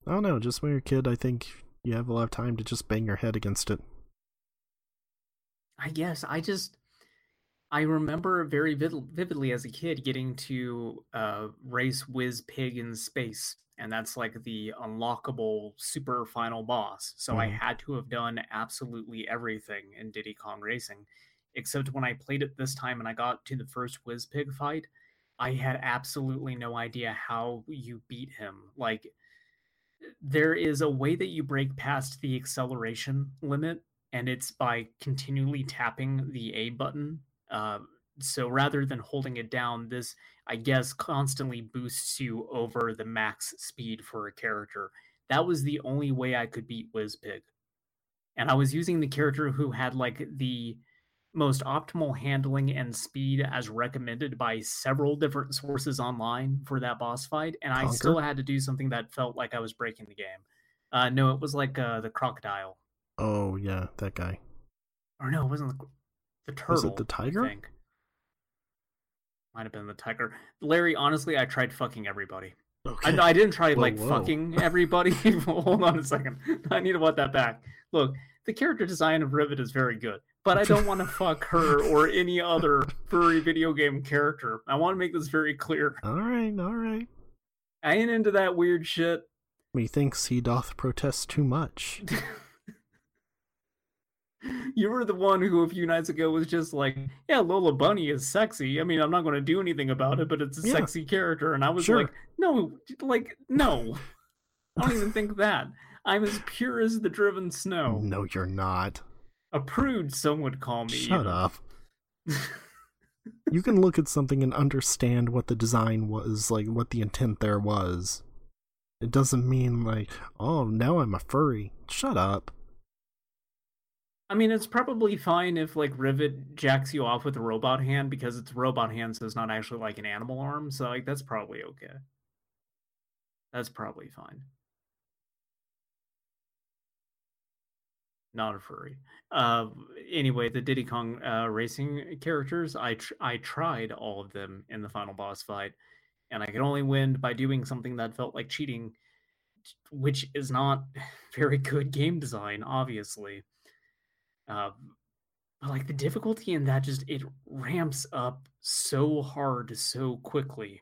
I don't know. Just when you're a kid, I think you have a lot of time to just bang your head against it. I guess I just I remember very vid- vividly as a kid getting to uh, race Wizpig in space, and that's like the unlockable super final boss. So I Mhm. had to have done absolutely everything in Diddy Kong Racing, except when I played it this time and I got to the first Pig fight, I had absolutely no idea how you beat him. Like, there is a way that you break past the acceleration limit, and it's by continually tapping the A button. Uh, so rather than holding it down, this, I guess, constantly boosts you over the max speed for a character. That was the only way I could beat Wizpig. And I was using the character who had like the most optimal handling and speed as recommended by several different sources online for that boss fight, and Conker? I still had to do something that felt like I was breaking the game. Uh, no, it was like uh, the crocodile, Oh yeah, that guy. or no, it wasn't the, the turtle. Was it the I tiger? think. Might have been the tiger. Larry, honestly, I tried fucking everybody. Okay. I, I didn't try Whoa, like whoa. fucking everybody. Hold on a second. I need to want that back. Look, the character design of Rivet is very good, but I don't want to fuck her or any other furry video game character. I want to make this very clear. all right, all right. I ain't into that weird shit. Methinks he doth protest too much. You were the one who a few nights ago was just like, "Yeah, Lola Bunny is sexy. I mean, I'm not going to do anything about it, but it's a Yeah. sexy character." And I was Sure. like, "No, like no, I don't even think that. I'm as pure as the driven snow. No, you're not. A prude, some would call me. Shut up. You can look at something and understand what the design was, like what the intent there was. It doesn't mean like, oh, now I'm a furry. Shut up. I mean, it's probably fine if like Rivet jacks you off with a robot hand because it's robot hand, so it's not actually like an animal arm. So like that's probably okay. That's probably fine. Not a furry. Uh, anyway, the Diddy Kong uh, racing characters, I tr- I tried all of them in the final boss fight, and I could only win by doing something that felt like cheating, which is not very good game design, obviously. Uh, but like the difficulty in that just it ramps up so hard so quickly.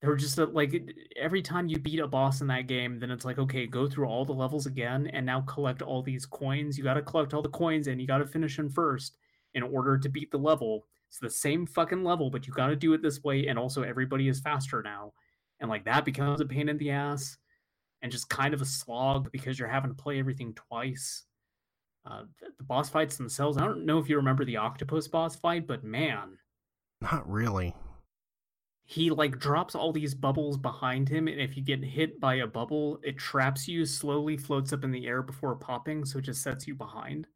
There were just a, like every time you beat a boss in that game, then it's like okay, go through all the levels again and now collect all these coins. You got to collect all the coins and you got to finish them first in order to beat the level. It's the same fucking level, but you got to do it this way, and also everybody is faster now, and like that becomes a pain in the ass, and just kind of a slog because you're having to play everything twice. Uh, the, the boss fights themselves, I don't know if you remember the octopus boss fight, but man, Not really. He like drops all these bubbles behind him, and if you get hit by a bubble, it traps you, slowly floats up in the air before popping, so it just sets you behind.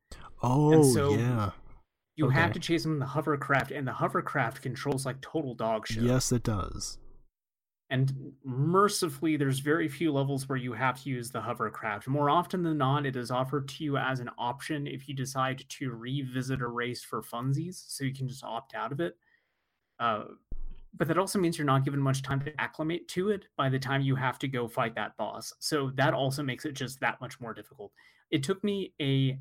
Oh, so- yeah. You have to chase him in the hovercraft, and the hovercraft controls like total dog shit. Yes, it does. And mercifully, there's very few levels where you have to use the hovercraft. More often than not, it is offered to you as an option if you decide to revisit a race for funsies, so you can just opt out of it. Uh, but that also means you're not given much time to acclimate to it by the time you have to go fight that boss. So that also makes it just that much more difficult. It took me a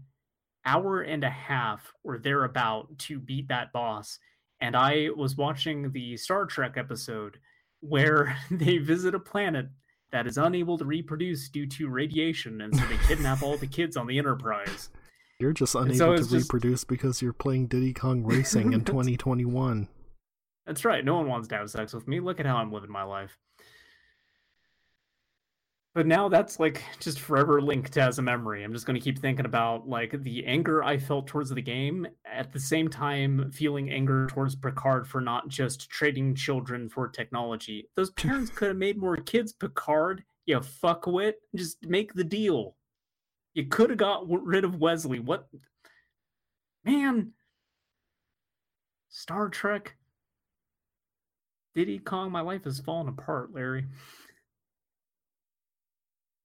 hour and a half or thereabout to beat that boss, and I was watching the Star Trek episode where they visit a planet that is unable to reproduce due to radiation, and so they kidnap all the kids on the Enterprise. You're just unable so to just- reproduce because you're playing Diddy Kong Racing in 2021. That's right. No one wants to have sex with me. Look at how I'm living my life. But now that's like just forever linked as a memory. I'm just going to keep thinking about like the anger I felt towards the game at the same time feeling anger towards Picard for not just trading children for technology. Those parents could have made more kids, Picard. You fuckwit. Just make the deal. You could have got rid of Wesley. What? Man. Star Trek. Diddy Kong, my life is falling apart, Larry.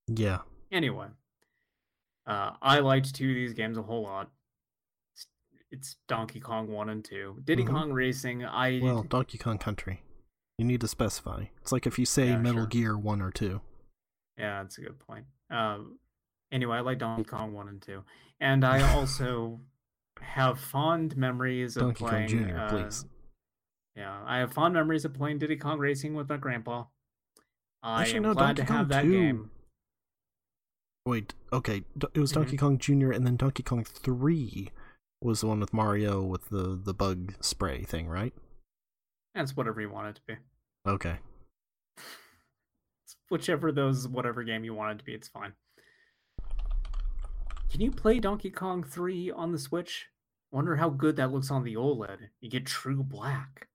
Yeah. Anyway, uh, I liked two of these games a whole lot. It's, it's Donkey Kong 1 and 2. Diddy Mhm. Kong Racing, I. Well, Donkey Kong Country. You need to specify. It's like if you say Yeah, Metal sure. Gear 1 or 2. Yeah, that's a good point. Um, anyway, I like Donkey Kong 1 and 2. And I also have fond memories of Donkey playing. Kong Jr., uh, please. Yeah, I have fond memories of playing Diddy Kong Racing with my grandpa. I Actually, am no, glad Donkey to Kong have that 2. game. Wait, okay. It was Mhm. Donkey Kong Jr. and then Donkey Kong 3 was the one with Mario with the, the bug spray thing, right? That's whatever you want it to be. Okay. Whichever those whatever game you want it to be, it's fine. Can you play Donkey Kong 3 on the Switch? Wonder how good that looks on the OLED. You get true black.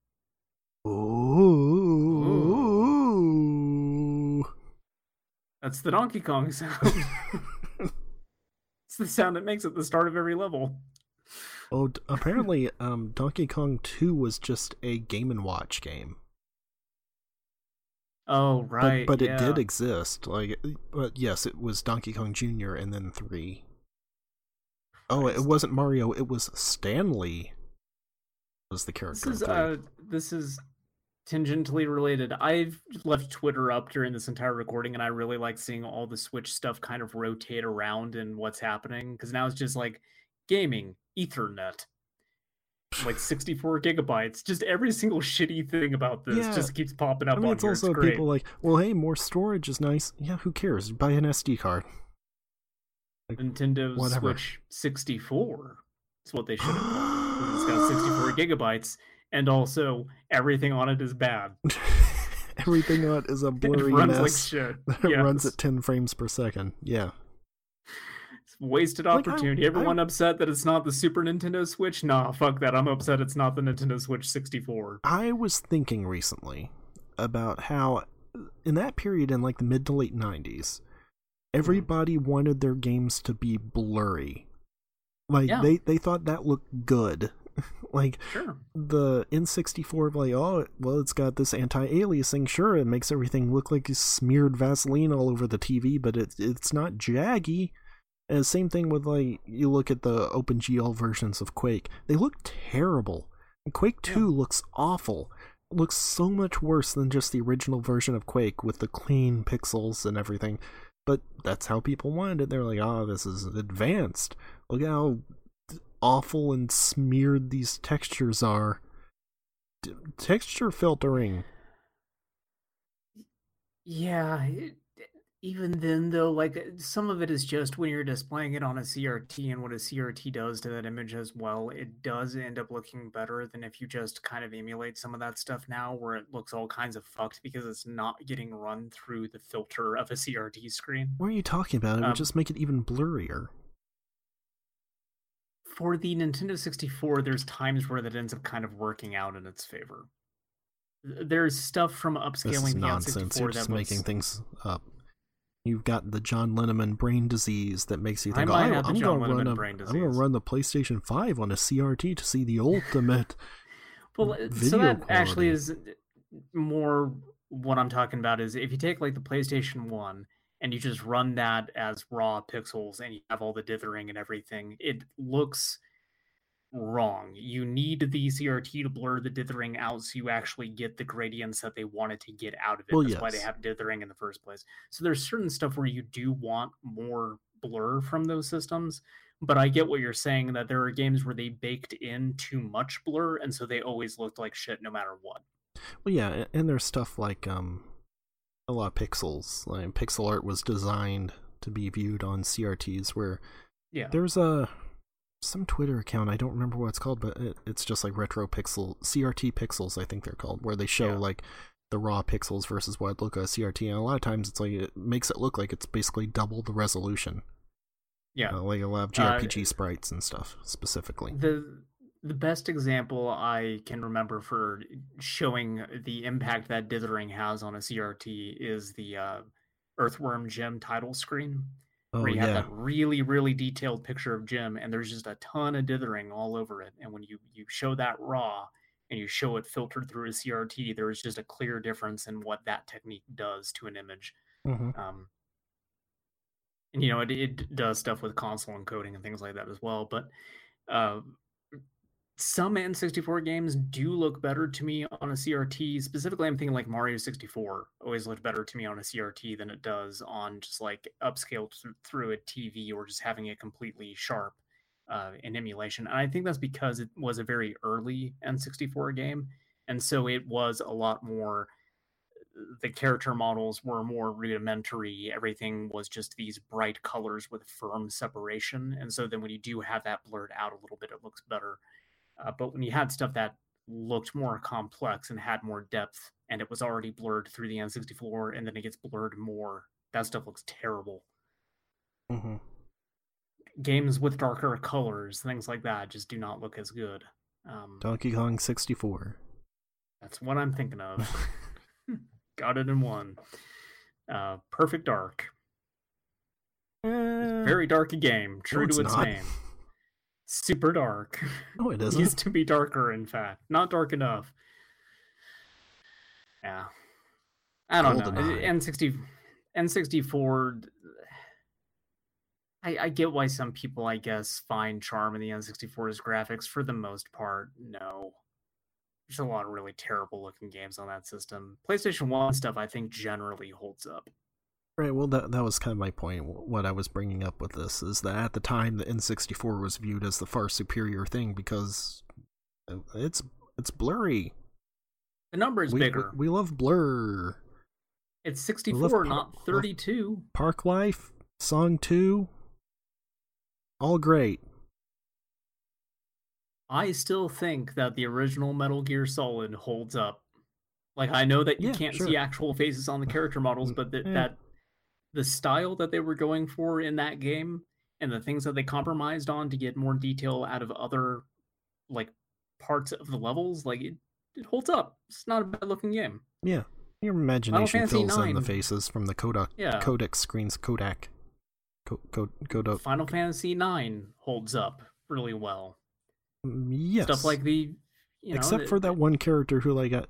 Ooh. That's the Donkey Kong sound. it's the sound it makes at the start of every level. Oh, d- apparently, um, Donkey Kong 2 was just a Game and Watch game. Oh, But, right. but it yeah. did exist. Like, but yes, it was Donkey Kong Jr. and then 3. Oh, it wasn't Mario, it was Stanley. Was the character. in is uh this is tangentially related. I've left Twitter up during this entire recording and I really like seeing all the Switch stuff kind of rotate around and what's happening because now it's just like gaming, Ethernet. Like 64 gigabytes. Just every single shitty thing about this Yeah. just keeps popping up I mean, on it's here. also it's people like, well, hey, more storage is nice. Yeah, who cares? Buy an SD card. Nintendo whatever. Switch 64. That's what they should have called. it, 'cause It's got 64 gigabytes, and also everything on it is bad. Everything on it is a It blurry runs like mess shit. that Yes. runs at 10 frames per second. Yeah. It's wasted Like, I- opportunity. I- Everyone upset that it's not the Super Nintendo Switch? Nah, fuck that. I'm upset it's not the Nintendo Switch 64. I was thinking recently about how in that period in like the mid to late 90s, hmm. everybody wanted their games to be blurry. Like Yeah. they they thought that looked good. like Sure. the N64 like oh well it's got this anti-aliasing. Sure it makes everything look like you smeared Vaseline all over the TV but it, it's not jaggy. And same thing with like you look at the OpenGL versions of Quake. They look terrible. Quake 2 looks awful. It looks so much worse than just the original version of Quake with the clean pixels and everything. But that's how people wanted it. They're like oh this is advanced. Look at how awful and smeared these textures are. D- texture filtering. Yeah. it- even then, though, like some of it is just when you're displaying it on a CRT and what a CRT does to that image as well, it does end up looking better than if you just kind of emulate some of that stuff now where it looks all kinds of fucked because it's not getting run through the filter of a CRT screen. What are you talking about? It would Um, just make it even blurrier. For the Nintendo 64, there's times where that ends up kind of working out in its favor. There's stuff from upscaling the nonsense. N64 You're just making things up. You've got the John Lennon brain disease that makes you I think, might oh, have I'm gonna run a, brain I'm gonna run the PlayStation 5 on a CRT to see the ultimate. Well, uh, so that actually is more what I'm talking about is if you take like the PlayStation 1 and you just run that as raw pixels and you have all the dithering and everything, it looks wrong. You need the CRT to blur the dithering out so you actually get the gradients that they wanted to get out of it. Well, That's why they yes. have dithering in the first place. So there's certain stuff where you do want more blur from those systems. But I get what you're saying that there are games where they baked in too much blur, and so they always looked like shit no matter what. Well, yeah, and there's stuff like um, a lot of pixels. Like pixel art was designed to be viewed on CRTs, where Yeah. There's a some Twitter account I don't remember what it's called, but it, it's just like retro pixel CRT pixels I think they're called, where they show Yeah. like the raw pixels versus what look at a CRT, and a lot of times it's like it makes it look like it's basically double the resolution. Yeah. Uh, like a lot of Uh, sprites and stuff specifically. The the best example I can remember for showing the impact that dithering has on a CRT is the uh, Earthworm Jim title screen, oh where you have that really, really detailed picture of Jim, and there's just a ton of dithering all over it. And when you you show that raw and you show it filtered through a CRT, there is just a clear difference in what that technique does to an image. hmm Um, and you know, it, it does stuff with console encoding and things like that as well. But uh, some N64 games do look better to me on a CRT. Specifically, I'm thinking like Mario 64 always looked better to me on a CRT than it does on just like upscaled th- through a TV or just having it completely sharp uh, in emulation. And I think that's because it was a very early N64 game. And so it was a lot more the character models were more rudimentary. Everything was just these bright colors with firm separation. And so then when you do have that blurred out a little bit, it looks better. Uh, but when you had stuff that looked more complex and had more depth, and it was already blurred through the N64, and then it gets blurred more. That stuff looks terrible. hmm Games with darker colors, things like that, just do not look as good. Um, Donkey Kong 64. that's what I'm thinking of. Got it in one. Uh, Perfect Dark. Eh, Very dark a game, true it's to its not. name. Super dark. no, it It isn't. Needs to be darker, in fact. Not dark enough. Yeah. I don't know. GoldenEye. N60 N64 I, I get why some people, I guess, find charm in the N64's graphics. For the most part, no. There's a lot of really terrible looking games on that system. PlayStation 1 stuff, I think, generally holds up. Right, well, that, that was kind of my point. What I was bringing up with this is that at the time, the N64 was viewed as the far superior thing because uh, it's it's blurry. The number is we, we- bigger. We, love blur. it's 64, not love- 32. Park Life, Song 2, all great. I still think that the original Metal Gear Solid holds up. Like I know that you Yeah, can't sure. see actual faces on the character models, Mm, but that eh. that the style that they were going for in that game and the things that they compromised on to get more detail out of other like parts of the levels, like it, it holds up. It's not a bad looking game. Yeah, your imagination fills in the faces from the Kodak Yeah. Kodak screens. Kodak. Co- co- Kodak. Final Fantasy IX holds up really well. Mm, Yes. Stuff like the you know, Except the- for that one character who like got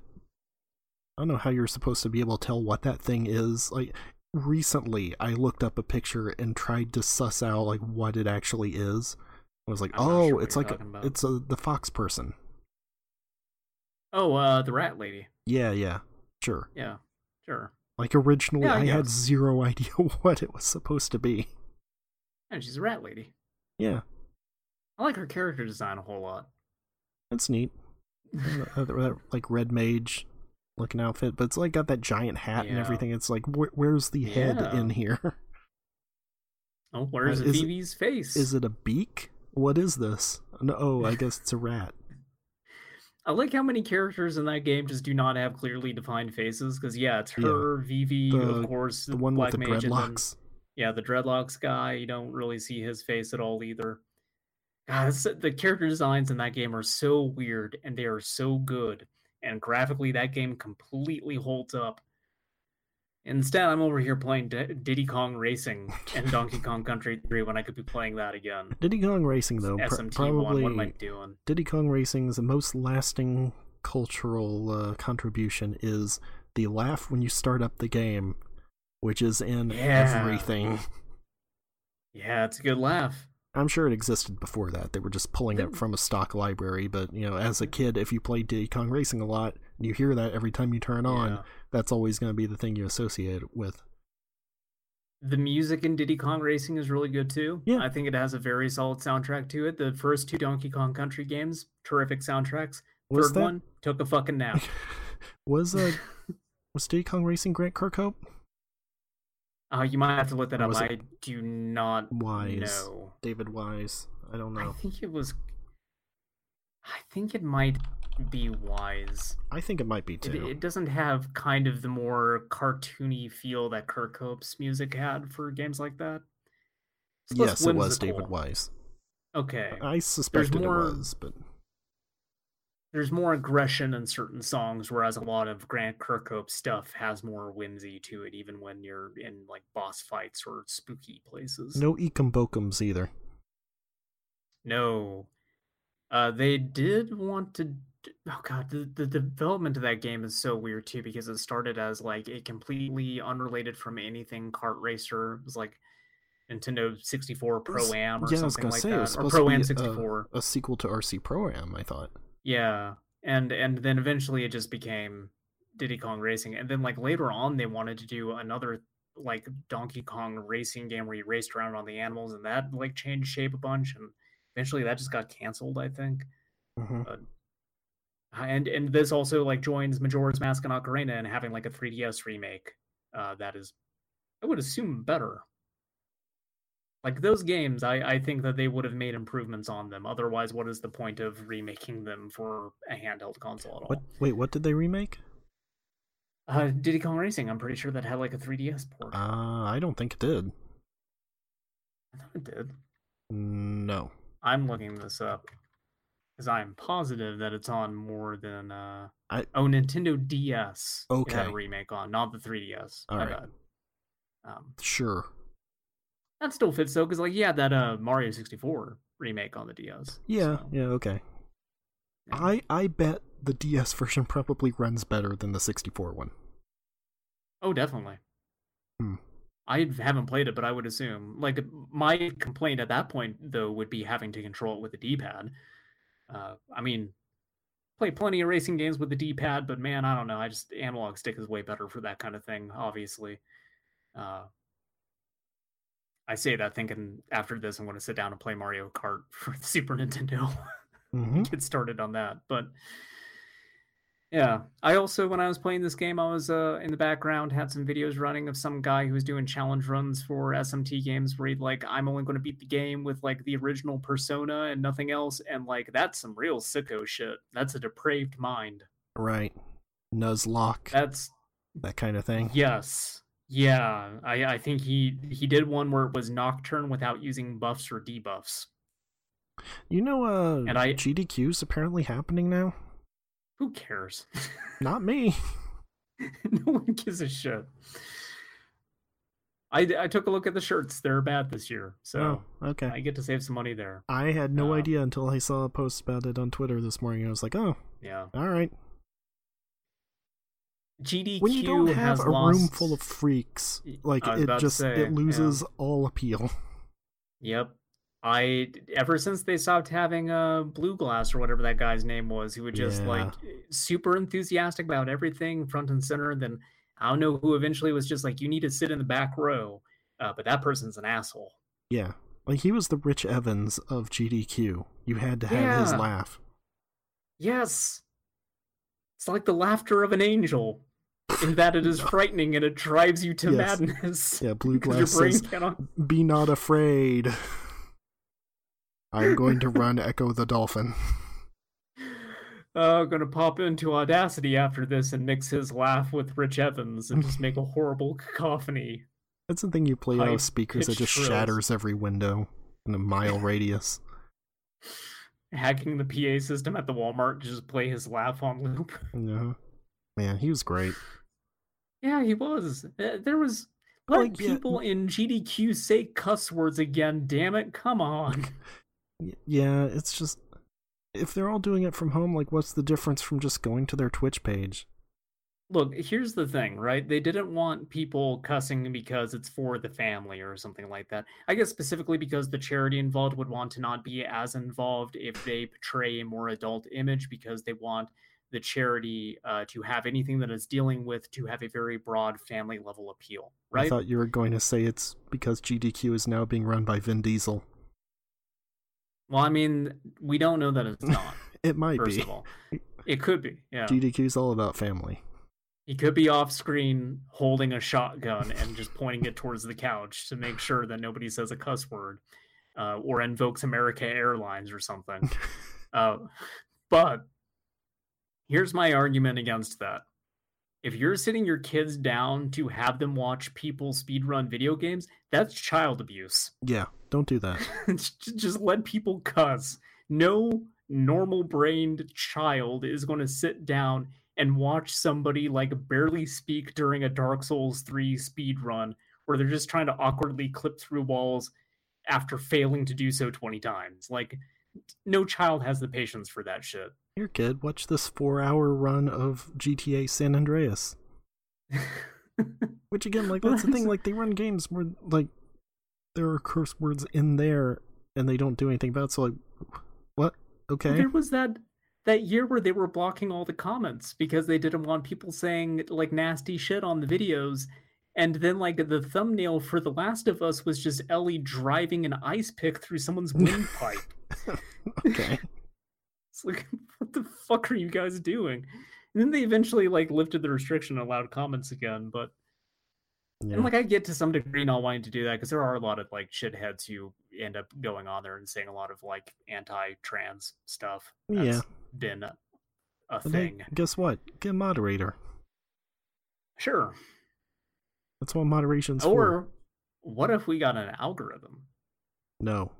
I don't know how you're supposed to be able to tell what that thing is. Like recently I looked up a picture and tried to suss out like what it actually is. I was like, I'm "Oh, sure it's like a, it's a the fox person." Oh, uh the rat lady. Yeah, yeah. Sure. Yeah. Sure. Like originally Yeah, I I, had zero idea what it was supposed to be. And she's a rat lady. Yeah, I like her character design a whole lot. that's neat. Like red mage looking outfit, but it's like got that giant hat and everything. It's like wh- where's the head Yeah. in here? Oh, where's Uh, is it- face? Is it a beak? What is this? No, oh, I guess it's a rat. I like how many characters in that game just do not have clearly defined faces. Because yeah, it's Yeah. her, Vivi, The- of course, The one Black with the Mage, and then- dreadlocks. yeah, the dreadlocks guy. You don't really see his face at all either. God, the character designs in that game are so weird, and they are so good. And graphically, that game completely holds up. Instead, I'm over here playing D- Diddy Kong Racing and Donkey Kong Country 3 when I could be playing that again. Diddy Kong Racing though, pr- SMT1, probably what am I doing? Diddy Kong Racing's most lasting cultural uh, contribution is the laugh when you start up the game, which is in Yeah. everything. Yeah, it's a good laugh. I'm sure it existed before that. They were just pulling it from a stock library, but you know, as a kid, if you played Diddy Kong Racing a lot, and you hear that every time you turn on, Yeah. that's always going to be the thing you associate it with. The music in Diddy Kong Racing is really good too. Yeah. I think it has a very solid soundtrack to it. The first two Donkey Kong Country games, terrific soundtracks. Was Third that one, took a fucking nap. was uh was Diddy Kong Racing Grant Kirkhope? Uh, you might have to look that up. I do not Wise? know. David Wise? I don't know. I think it was. I think it might be Wise. I think it might be too. it doesn't have kind of the more cartoony feel that Kirkhope's music had for games like that. It's yes, it was David. Wise. Okay. I suspected more- it was, but there's more aggression in certain songs, whereas a lot of Grant Kirkhope stuff has more whimsy to it, even when you're in like boss fights or spooky places. no Ekum Bokums either. No. Uh, they did want to. Oh god, the, the development of that game is so weird too because it started as like a completely unrelated from anything kart racer. It was like Nintendo 64 Pro Am or yeah, I was something gonna like say it that, was or supposed to Pro be Am a- 64. A sequel to RC Pro Am, I thought. Yeah, and and then eventually it just became Diddy Kong Racing, and then like later on they wanted to do another like Donkey Kong racing game where you raced around on the animals, and that like changed shape a bunch, and eventually that just got canceled, I think. hmm Uh, And and this also like joins Majora's Mask and Ocarina and having like a 3DS remake uh, that is, I would assume, better. Like those games, I, I think that they would have made improvements on them. Otherwise, what is the point of remaking them for a handheld console at all? What? Wait, what did they remake? Uh, Diddy Kong Racing. I'm pretty sure that had like a 3DS port. Uh, I don't think it did. I thought it did. No. I'm looking this up because I'm positive that it's on more than uh I- oh Nintendo DS. Okay. a remake on, not the 3DS. All bad. Um, Sure. That still fits though, because like yeah, that uh Mario 64 remake on the DS. Yeah. so, Yeah. Okay. yeah. I I bet the DS version probably runs better than the 64 one. Oh, definitely. Hmm. I haven't played it, but I would assume. Like my complaint at that point, though, would be having to control it with a D-pad. Uh, I mean, play plenty of racing games with the D-pad, but man, I don't know. I just analog stick is way better for that kind of thing. Obviously, uh, I say that thinking after this, I'm going to sit down and play Mario Kart for the Super Nintendo. Mm-hmm. get started on that. But yeah, I also when I was playing this game, I was uh, in the background had some videos running of some guy who was doing challenge runs for SMT games where he'd like, I'm only going to beat the game with like the original persona and nothing else, and like that's some real sicko shit. That's a depraved mind. Right. Nuzlocke, That's that kind of thing. yes. Yeah, I, I think he he did one where it was nocturne without using buffs or debuffs. You know, uh, And I- GDQ's apparently happening now. Who cares? Not me. no one gives a shit. I, I took a look at the shirts. They're bad this year, so oh, okay. I get to save some money there. I had no uh, idea until I saw a post about it on Twitter this morning. I was like, oh, Yeah, all right. GDQ When you don't have has a lost... room full of freaks, like it just say, it loses all appeal. Yep. I ever since they stopped having uh blue glass or whatever that guy's name was, who would just Yeah. like super enthusiastic about everything front and center. Then I don't know who eventually was just like, you need to sit in the back row, uh, but that person's an asshole. Yeah, like he was the Rich Evans of GDQ. You had to have his laugh. Yes. It's like the laughter of an angel, in that it is frightening and it drives you to Yes. madness. Yeah, Blue Glass says, cannot. "Be not afraid. I'm going to run Ecco the Dolphin." Uh, gonna pop into Audacity after this and mix his laugh with Rich Evans and just make a horrible cacophony. That's the thing you play out of speakers that just trills. shatters every window in a mile radius. Hacking the PA system at the Walmart to just play his laugh on loop. Yeah, man, he was great. Yeah, he was. Uh, There was. Let Like, yeah, people in GDQ say cuss words again, damn it. Come on. Yeah, it's just if they're all doing it from home, like what's the difference from just going to their Twitch page? Look, here's the thing, right? They didn't want people cussing because it's for the family or something like that. I guess specifically because the charity involved would want to not be as involved if they portray a more adult image because they want the charity uh, to have anything that it's dealing with to have a very broad family level appeal, I thought you were going to say it's because GDQ is now being run by Vin Diesel. Well, I mean, we don't know that it's not, It might first be. of all. It could be, yeah. GDQ is all about family. He could be off screen holding a shotgun and just pointing it towards the couch to make sure that nobody says a cuss word uh, or invokes America Airlines or something. uh, but here's my argument against that. If you're sitting your kids down to have them watch people speedrun video games, that's child abuse. Yeah, don't do that. Just- let people cuss. No normal brained child is going to sit down and watch somebody like barely speak during a Dark Souls 3 speed run where they're just trying to awkwardly clip through walls after failing to do so 20 times. Like no child has the patience for that shit. Here, kid, watch this four-hour run of GTA San Andreas. Which again, like that's the thing. Like they run games where like there are curse words in there, and they don't do anything about. it. So like, what? Okay. There was that that year where they were blocking all the comments because they didn't want people saying like nasty shit on the videos. And then like the thumbnail for The Last of Us was just Ellie driving an ice pick through someone's windpipe. okay. It's like what the fuck are you guys doing? And then they eventually like lifted the restriction and allowed comments again, but Yeah. And like I get to some degree not wanting to do that because there are a lot of like shitheads who end up going on there and saying a lot of like anti-trans stuff. That's Yeah. been a, a thing. guess what? Get a moderator. Sure. That's what moderation's for. Or what if we got an algorithm? No.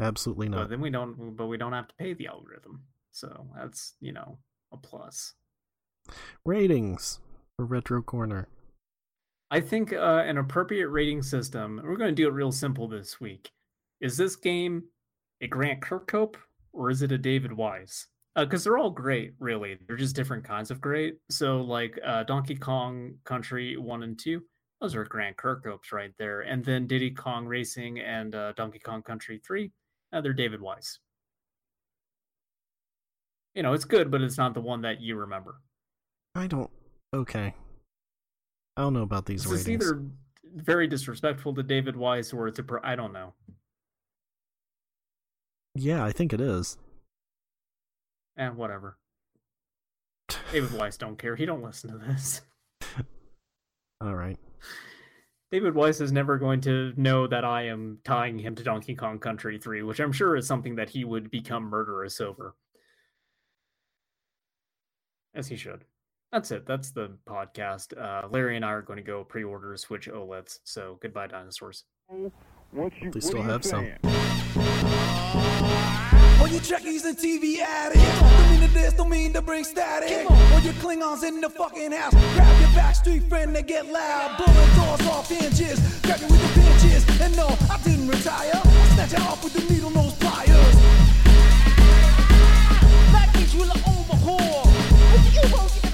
Absolutely But not. then we don't. But we don't have to pay the algorithm. So that's you know a plus. Ratings for Retro Corner. I think uh, an appropriate rating system. We're going to do it real simple this week. Is this game a Grant Kirkhope or is it a David Wise? Because they're all great, really. They're just different kinds of great. So, like uh, Donkey Kong Country One and Two, those are Grant Kirkhopes right there. And then Diddy Kong Racing and uh, Donkey Kong Country Three, uh, they're David Wise. You know, it's good, but it's not the one that you remember. I don't. Okay. I don't know about these it's ratings. either very disrespectful to David Wise or it's a pro- I don't know. Yeah, I think it is. Eh, whatever. David Wise don't care. He don't listen to this. All right. David Wise is never going to know that I am tying him to Donkey Kong Country 3, which I'm sure is something that he would become murderous over. As he should. That's it. That's the podcast. Uh, Larry and I are going to go pre-order Switch OLEDs. So goodbye, dinosaurs. What you, They still are you have some. All you trekkies and TV addicts. Don't mean to this, don't mean to bring static. All your Klingons in the fucking house. Grab your back street friend and get loud. Blowing doors off hinges. Grabbing with the pinches. And no, I didn't retire. I snatch it off with the needle nose pliers. That means you'll overhaul. What do you want?